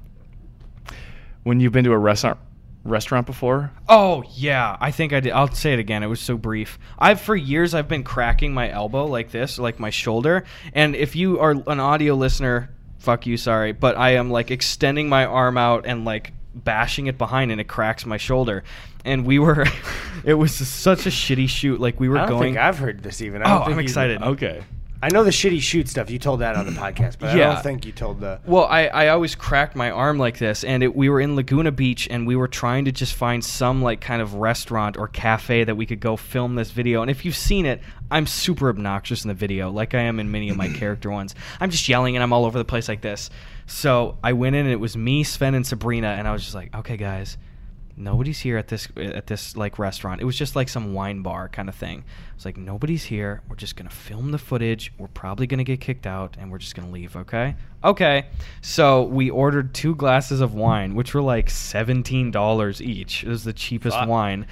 when you've been to a restaurant restaurant before? Oh yeah, I think I did. I'll say it again. It was so brief. I've for years I've been cracking my elbow like this, like my shoulder. And if you are an audio listener, fuck you, sorry, but I am like extending my arm out and like bashing it behind, and it cracks my shoulder. And we were, it was such a shitty shoot. Like we were I don't going. think I've heard this even. I oh, don't think I'm you- excited. Okay. I know the shitty shoot stuff. You told that on the podcast, but I Yeah. don't think you told the. Well, I, I always cracked my arm like this, and it, we were in Laguna Beach, and we were trying to just find some like kind of restaurant or cafe that we could go film this video. And if you've seen it, I'm super obnoxious in the video, like I am in many of my character ones. I'm just yelling and I'm all over the place like this. So I went in, and it was me, Sven, and Sabrina, and I was just like, okay, guys. Nobody's here at this at this like restaurant. It was just like some wine bar kind of thing. It's like, nobody's here. We're just gonna film the footage. We're probably gonna get kicked out, and we're just gonna leave. Okay? Okay. So we ordered two glasses of wine, which were like seventeen dollars each. It was the cheapest Fuck. wine.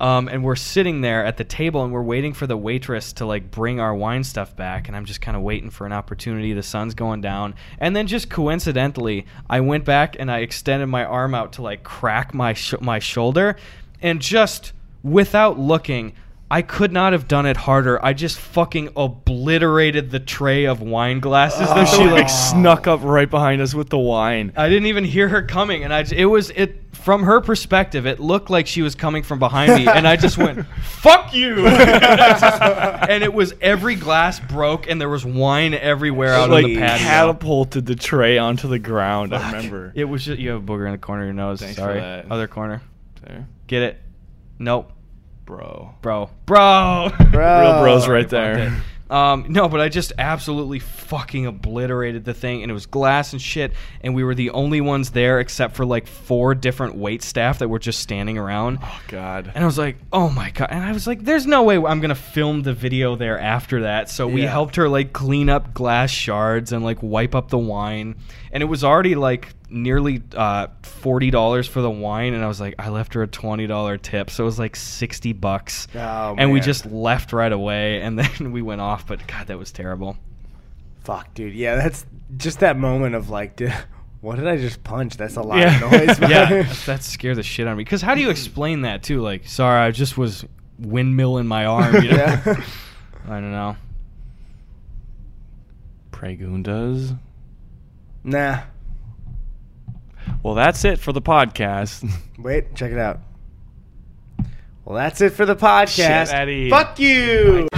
Um, and we're sitting there at the table and we're waiting for the waitress to like bring our wine stuff back. And i'm just kind of waiting for an opportunity. The sun's going down. And then just coincidentally i went back and i extended my arm out to like crack my sh- my shoulder. And just without looking I could not have done it harder. I just fucking obliterated the tray of wine glasses that She like like snuck up right behind us with the wine. I didn't even hear her coming, and I it was it from her perspective. It looked like she was coming from behind me, and I just went "fuck you," and, just- and it was every glass broke, and there was wine everywhere out like on the patio. catapulted the tray onto the ground. I remember. it was just you have a booger in the corner of your nose. Thanks Sorry, other corner. There, Get it? Nope, bro. bro, bro. Bro. Real bros right there. Um, no, but I just absolutely fucking obliterated the thing, and it was glass and shit. And we were the only ones there, except for like four different wait staff that were just standing around. Oh God. And I was like, oh my god! And I was like, there's no way I'm gonna film the video there after that. So we Yeah. helped her like clean up glass shards and like wipe up the wine. And it was already like nearly uh, forty dollars for the wine. And I was like, I left her a twenty dollar tip, so it was like sixty bucks. Oh, and we just left right away, and then we went off. But God, that was terrible. Fuck, dude. Yeah, that's just that moment of like, dude, what did I just punch? That's a lot Yeah. of noise. yeah, that scared the shit out of me. Because how do you explain that too? Like, sorry, I just was windmilling my arm. You know? Yeah. I don't know. Preguntas. nah. Well, that's it for the podcast. Wait, check it out. Well, that's it for the podcast. Shit, Eddy. Fuck you.